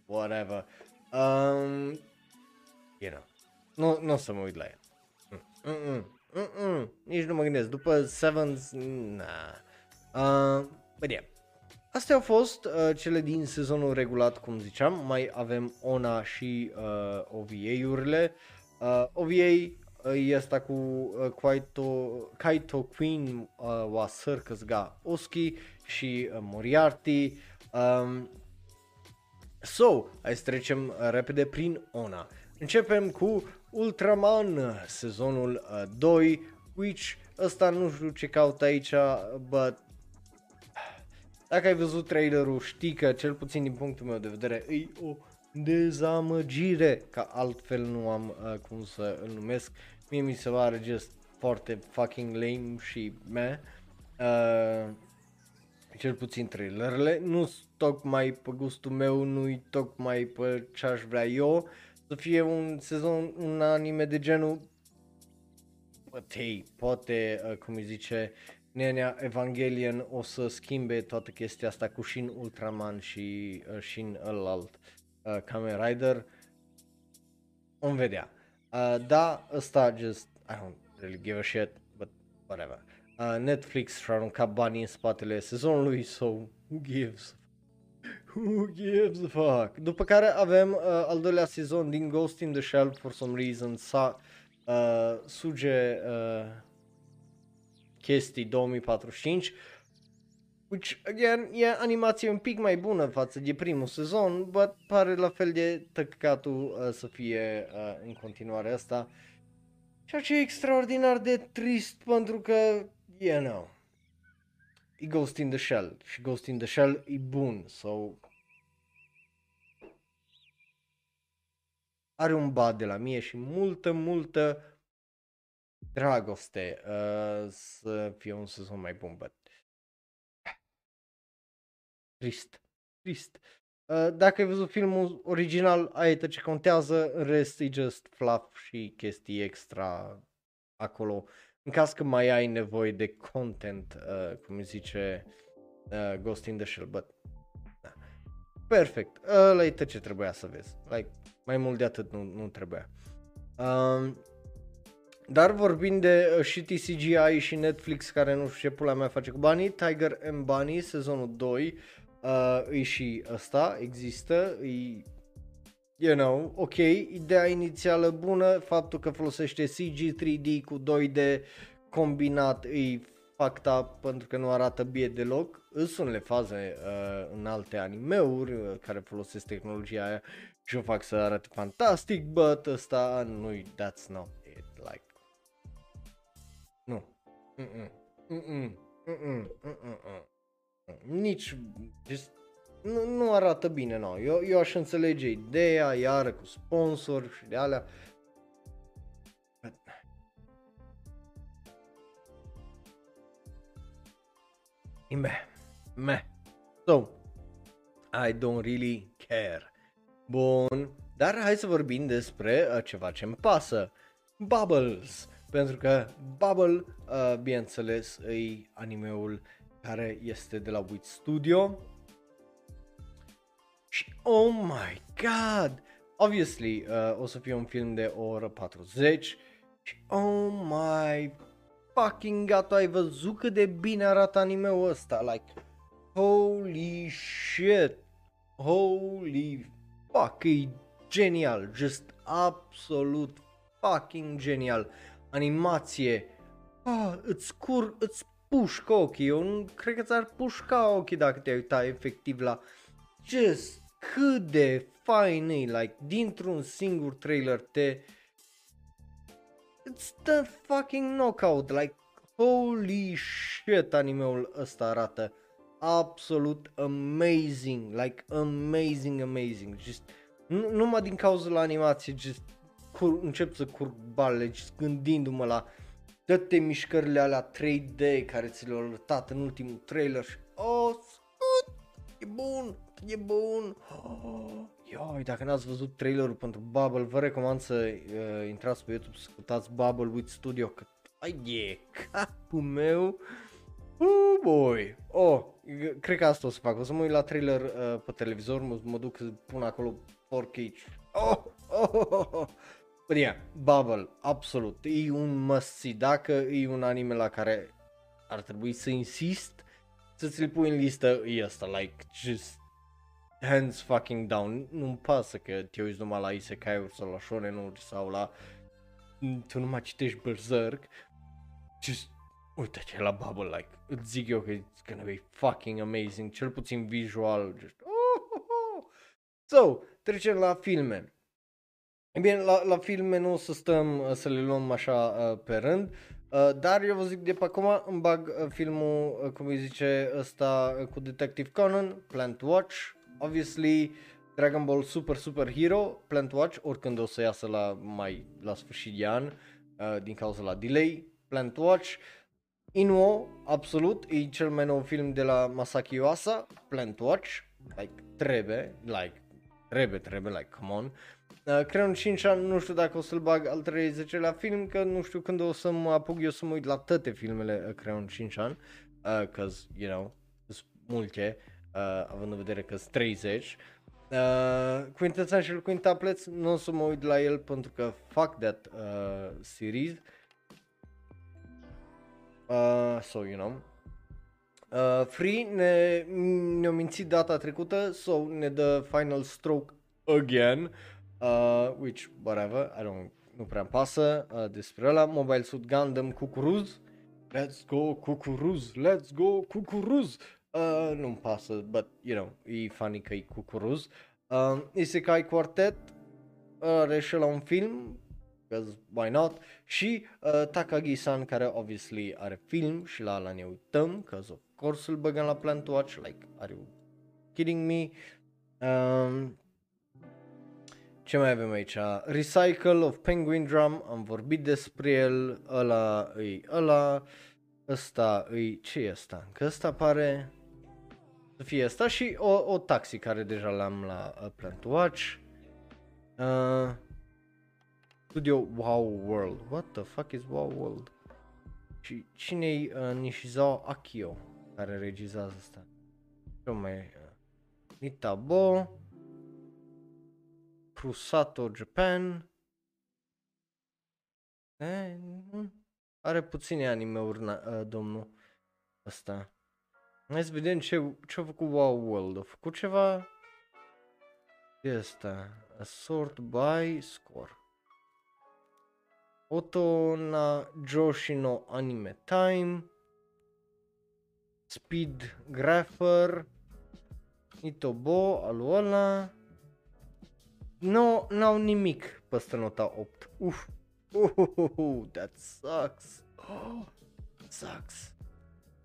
whatever. Um, you know, nu, nu o să mă uit la el. Mm-mm, mm-mm, nici nu mă gândesc, după Sevens, na. Uh, but yeah. Astea au fost uh, cele din sezonul regulat, cum ziceam, mai avem ONA și uh, OVA-urile. Uh, OVA uh, este cu uh, Kaito, Kaito Queen uh, wa Circus ga Oski și uh, Moriarty. Um, so, hai să trecem uh, repede prin ONA. Începem cu Ultraman, sezonul uh, 2, which ăsta nu știu ce caut aici, but dacă ai văzut trailerul, știi că, cel puțin din punctul meu de vedere, e o dezamăgire, ca altfel nu am uh, cum să îl numesc. Mie mi se pare just foarte fucking lame și meh. Uh, cel puțin trailerele, nu tocmai pe gustul meu, nu-i tocmai pe ce aș vrea eu, să fie un sezon, un anime de genul, but hey, poate, uh, cum îi zice, Nenea Evangelion o să schimbe toată chestia asta cu Shin Ultraman și uh, Shin ălalt uh, Kamen Rider. Vom vedea. Uh, da, ăsta just, I don't really give a shit, but whatever. Uh, Netflix și-a aruncat banii în spatele sezonului, so who gives? Who gives a fuck? După care avem uh, al doilea sezon din Ghost in the Shell, for some reason, sa uh, suge uh, chestii 2045 Which, again, e animație un pic mai bună față de primul sezon, but pare la fel de tăcatul uh, să fie uh, în continuare asta. Ceea ce e extraordinar de trist pentru că, you know, e Ghost in the Shell și Ghost in the Shell e bun, so... Are un bad de la mie și multă, multă dragoste uh, să fie un sezon mai bun, but... Trist, trist. Uh, dacă ai văzut filmul original, aia ce contează, în rest e just fluff și chestii extra acolo. În caz că mai ai nevoie de content, uh, cum zice uh, Ghost in the Shell, but... Da. Perfect, ăla e tot ce trebuia să vezi. Like, mai mult de atât nu, nu trebuia. Um, dar vorbind de uh, shitty CGI și Netflix care nu știu ce pula mea face cu banii, Tiger and Bunny sezonul 2 uh, e și ăsta, există, e you know, ok, ideea inițială bună, faptul că folosește CG 3D cu 2D combinat e fucked up pentru că nu arată bine deloc. Sunt unele faze uh, în alte animeuri uh, care folosesc tehnologia aia și o fac să arate fantastic, but ăsta nu-i, that's not it, like Mm-mm. Mm-mm. Mm-mm. Mm-mm. Nici, just, nu, nu arată bine, no. Eu, eu aș înțelege ideea, iară cu sponsor și de alea. But... Meh, meh. So, I don't really care. Bun, dar hai să vorbim despre uh, ceva ce-mi pasă. Bubbles pentru că Bubble, uh, bineînțeles, e animeul care este de la Wit Studio. Și oh my god! Obviously, uh, o să fie un film de o oră 40 și oh my fucking god, ai văzut cât de bine arată animeul ăsta, like, holy shit, holy fuck, e genial, just absolut fucking genial! Animație, ah, îți cur, îți pușcă ochii, eu nu cred că ți-ar pușca ochii dacă te-ai uita efectiv la just cât de fain e, like, dintr-un singur trailer te It's the fucking knockout, like, holy shit, animeul ăsta arată absolut amazing, like, amazing, amazing, just, numai din cauza la animație, just cur- încep să curg balele gândindu-mă la toate mișcările alea 3D care ți le-au arătat în ultimul trailer și oh, scut, e bun, e bun, oh, Ioi, dacă n-ați văzut trailerul pentru Bubble, vă recomand să uh, intrați pe YouTube să căutați Bubble with Studio, că ai e capul meu. Oh boy! Oh, cred că asta o să fac. O să mă uit la trailer uh, pe televizor, mă, mă duc să pun acolo 4K. Oh, oh, oh, oh. oh. But yeah, Bubble, absolut. E un must Dacă e un anime la care ar trebui să insist să ți-l pui în listă, e asta, like, just hands fucking down. Nu-mi pasă că te uiți numai la isekai-uri sau la shonen sau la... Tu nu mai citești Berserk. Just uite ce la Bubble, like, îți zic eu că it's gonna be fucking amazing, cel puțin visual, just, oh, oh, oh. So, trecem la filme. E bine, la, la filme nu o să stăm uh, să le luăm așa uh, pe rând, uh, dar eu vă zic de pe acum îmi bag uh, filmul, uh, cum îi zice ăsta, uh, cu Detective Conan, Plant Watch, obviously Dragon Ball Super Super Hero, Plant Watch, oricând o să iasă la mai la sfârșit de an, uh, din cauza la delay, Plant Watch, Inuo, absolut, e cel mai nou film de la Masaki Yuasa, Plant Watch, like, trebuie, like, trebuie, trebuie, like, come on. Uh, Creon 5 ani, nu știu dacă o să-l bag al 30-lea film, că nu știu când o să mă apuc eu să mă uit la toate filmele uh, Creon 5 ani, uh, cause, you know, sunt multe, uh, având în vedere că sunt 30. Uh, Quintessan și Quintuplets, nu o să mă uit la el pentru că fuck that uh, series. Uh, so, you know. Uh, Free ne, ne-a mințit data trecută, so ne dă final stroke again. Uh, which, whatever, I don't, nu prea pasă uh, despre ăla. Mobile Suit Gundam Cucuruz. Let's go Cucuruz, let's go Cucuruz. Uh, nu-mi pasă, but, you know, e funny că e Cucuruz. Uh, Isekai Quartet are și la un film, because why not? Și uh, Takagi-san care obviously are film și la ala ne uităm, because of course îl băgăm la Plan to Watch, like, are you kidding me? Um, ce mai avem aici? Recycle of Penguin Drum, am vorbit despre el, ăla îi ăla, ăsta îi, ce e ăsta? Că ăsta pare să fie ăsta și o, o taxi care deja l-am la uh, Plan to Watch. Uh, studio Wow World. What the fuck is Wow World? Și cine-i uh, Nishizao Akio care regizează asta? Ce mai uh, Nitabo. Crusato Japan. E, are puține anime-uri, uh, domnul ăsta. Hai să vedem ce, ce a făcut Wow World. A făcut ceva... Ce asta? A sort by score. Oto na Joshino Anime Time. Speed Grapher. Itobo, alu ăla. Nu, n-au nimic peste nota 8. Uf. Uhuhu, that sucks. Oh, sucks.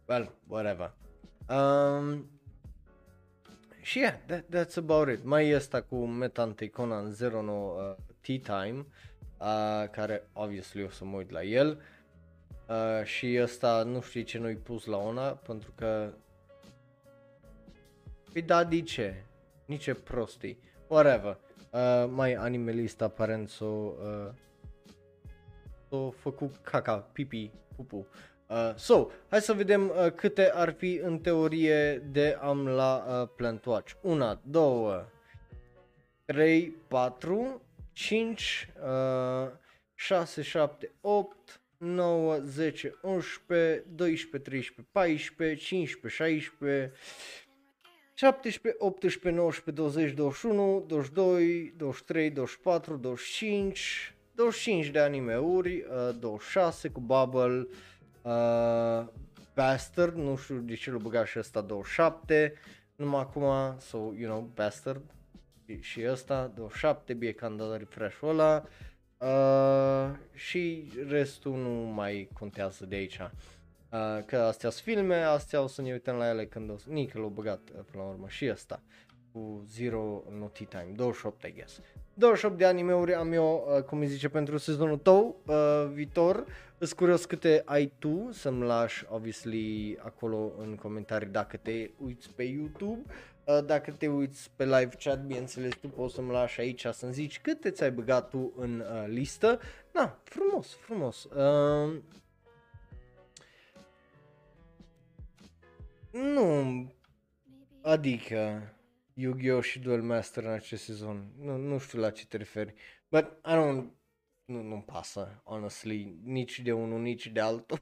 Well, whatever. Um, și yeah, that, that's about it. Mai e asta cu Metante Conan 09 uh, Tea Time, uh, care obviously o să mă uit la el. Uh, și ăsta nu știu ce nu-i pus la ona, pentru că... Păi da, de ce? Nici prostii. Whatever. Uh, mai animalist aparent s-o, uh, s-o făcut caca, pipi, pupu. Uh, so, hai să vedem uh, câte ar fi în teorie de am la uh, Plant Watch. 1, 2, 3, 4, 5, uh, 6, 7, 8, 9, 10, 11, 12, 13, 14, 15, 16, 17, 18, 19, 20, 21, 22, 23, 24, 25, 25 de anime-uri, uh, 26 cu Bubble, uh, Bastard, nu știu de ce l-a băgat și ăsta 27, numai acum, so, you know, Bastard și, și ăsta 27, bie că am dat refresh-ul ăla uh, și restul nu mai contează de aici. Uh, că astea sunt filme, astea o să ne uităm la ele când o să... Nici l-au băgat uh, până la urmă și ăsta cu Zero Noti Time, 28 Și guess. 28 de anime-uri am eu, uh, cum îi zice, pentru sezonul tău uh, viitor. Îți curios câte ai tu să-mi lași, obviously, acolo în comentarii dacă te uiți pe YouTube. Uh, dacă te uiți pe live chat, bineînțeles, tu poți să-mi lași aici să-mi zici câte ți-ai băgat tu în uh, listă. Na, frumos, frumos. Uh, nu, adică Yu-Gi-Oh! și Duel Master în acest sezon. Nu, nu știu la ce te referi. But I don't, nu, nu-mi pasă, honestly, nici de unul, nici de altul.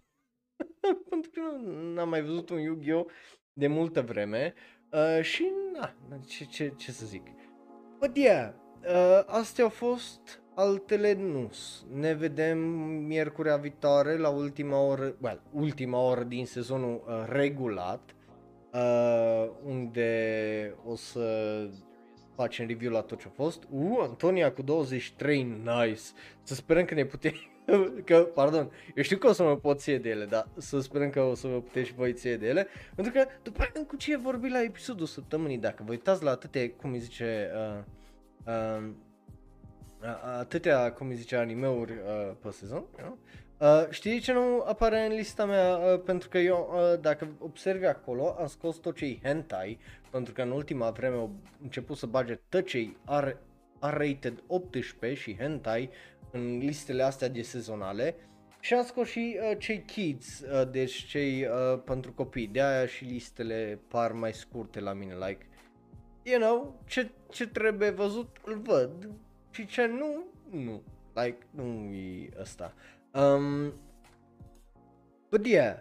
Pentru că nu am mai văzut un Yu-Gi-Oh! de multă vreme. Uh, și, na, ce, ce, ce să zic. But yeah, uh, astea au fost, altele nu. Ne vedem miercurea viitoare la ultima oră, well, ultima oră din sezonul uh, regulat, uh, unde o să facem review la tot ce a fost. Uh, Antonia cu 23, nice. Să sperăm că ne putem că, pardon, eu știu că o să mă pot ție de ele, dar să sperăm că o să vă puteți și voi ție de ele, pentru că după aia cu ce vorbi la episodul săptămânii, dacă vă uitați la atâtea, cum îi zice, uh, uh, atâtea, cum îi zice, animeuri uh, pe sezon, you know? Uh, știi ce nu apare în lista mea? Uh, pentru că eu, uh, dacă observi acolo, am scos tot ce hentai, pentru că în ultima vreme au început să bage tot ce R-rated 18 și hentai în listele astea de sezonale și am scos și uh, cei kids, uh, deci cei uh, pentru copii, de aia și listele par mai scurte la mine, like, you know, ce, ce trebuie văzut îl văd și ce nu, nu, like, nu e ăsta. Um, but yeah,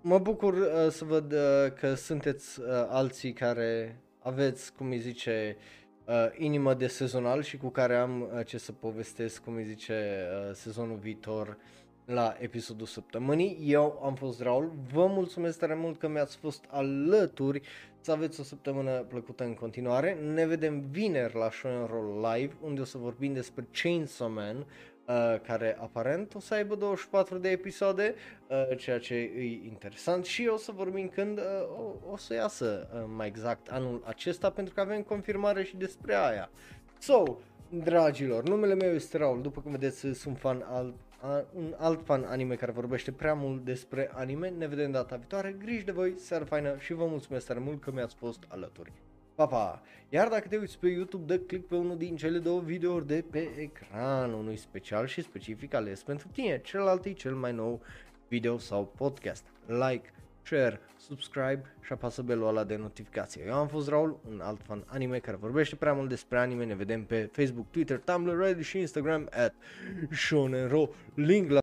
mă bucur uh, să văd uh, că sunteți uh, alții care aveți, cum îi zice, uh, inimă de sezonal și cu care am uh, ce să povestesc, cum îi zice, uh, sezonul viitor la episodul săptămânii. Eu am fost Raul, vă mulțumesc tare mult că mi-ați fost alături, să aveți o săptămână plăcută în continuare. Ne vedem vineri la Show Roll Live, unde o să vorbim despre Chainsaw Man, Uh, care aparent o să aibă 24 de episoade, uh, ceea ce e interesant și o să vorbim când uh, o, o să iasă uh, mai exact anul acesta pentru că avem confirmare și despre aia. So, dragilor, numele meu este Raul, după cum vedeți sunt fan al a, un alt fan anime care vorbește prea mult despre anime. Ne vedem data viitoare, griji de voi, seară faină și vă mulțumesc tare mult că mi-ați fost alături. Pa, pa! Iar dacă te uiți pe YouTube, dă click pe unul din cele două videouri de pe ecran, unui special și specific ales pentru tine, celălalt e cel mai nou video sau podcast. Like, share, subscribe și apasă belul ăla de notificație. Eu am fost Raul, un alt fan anime care vorbește prea mult despre anime. Ne vedem pe Facebook, Twitter, Tumblr, Reddit și Instagram at Shonenro. Link la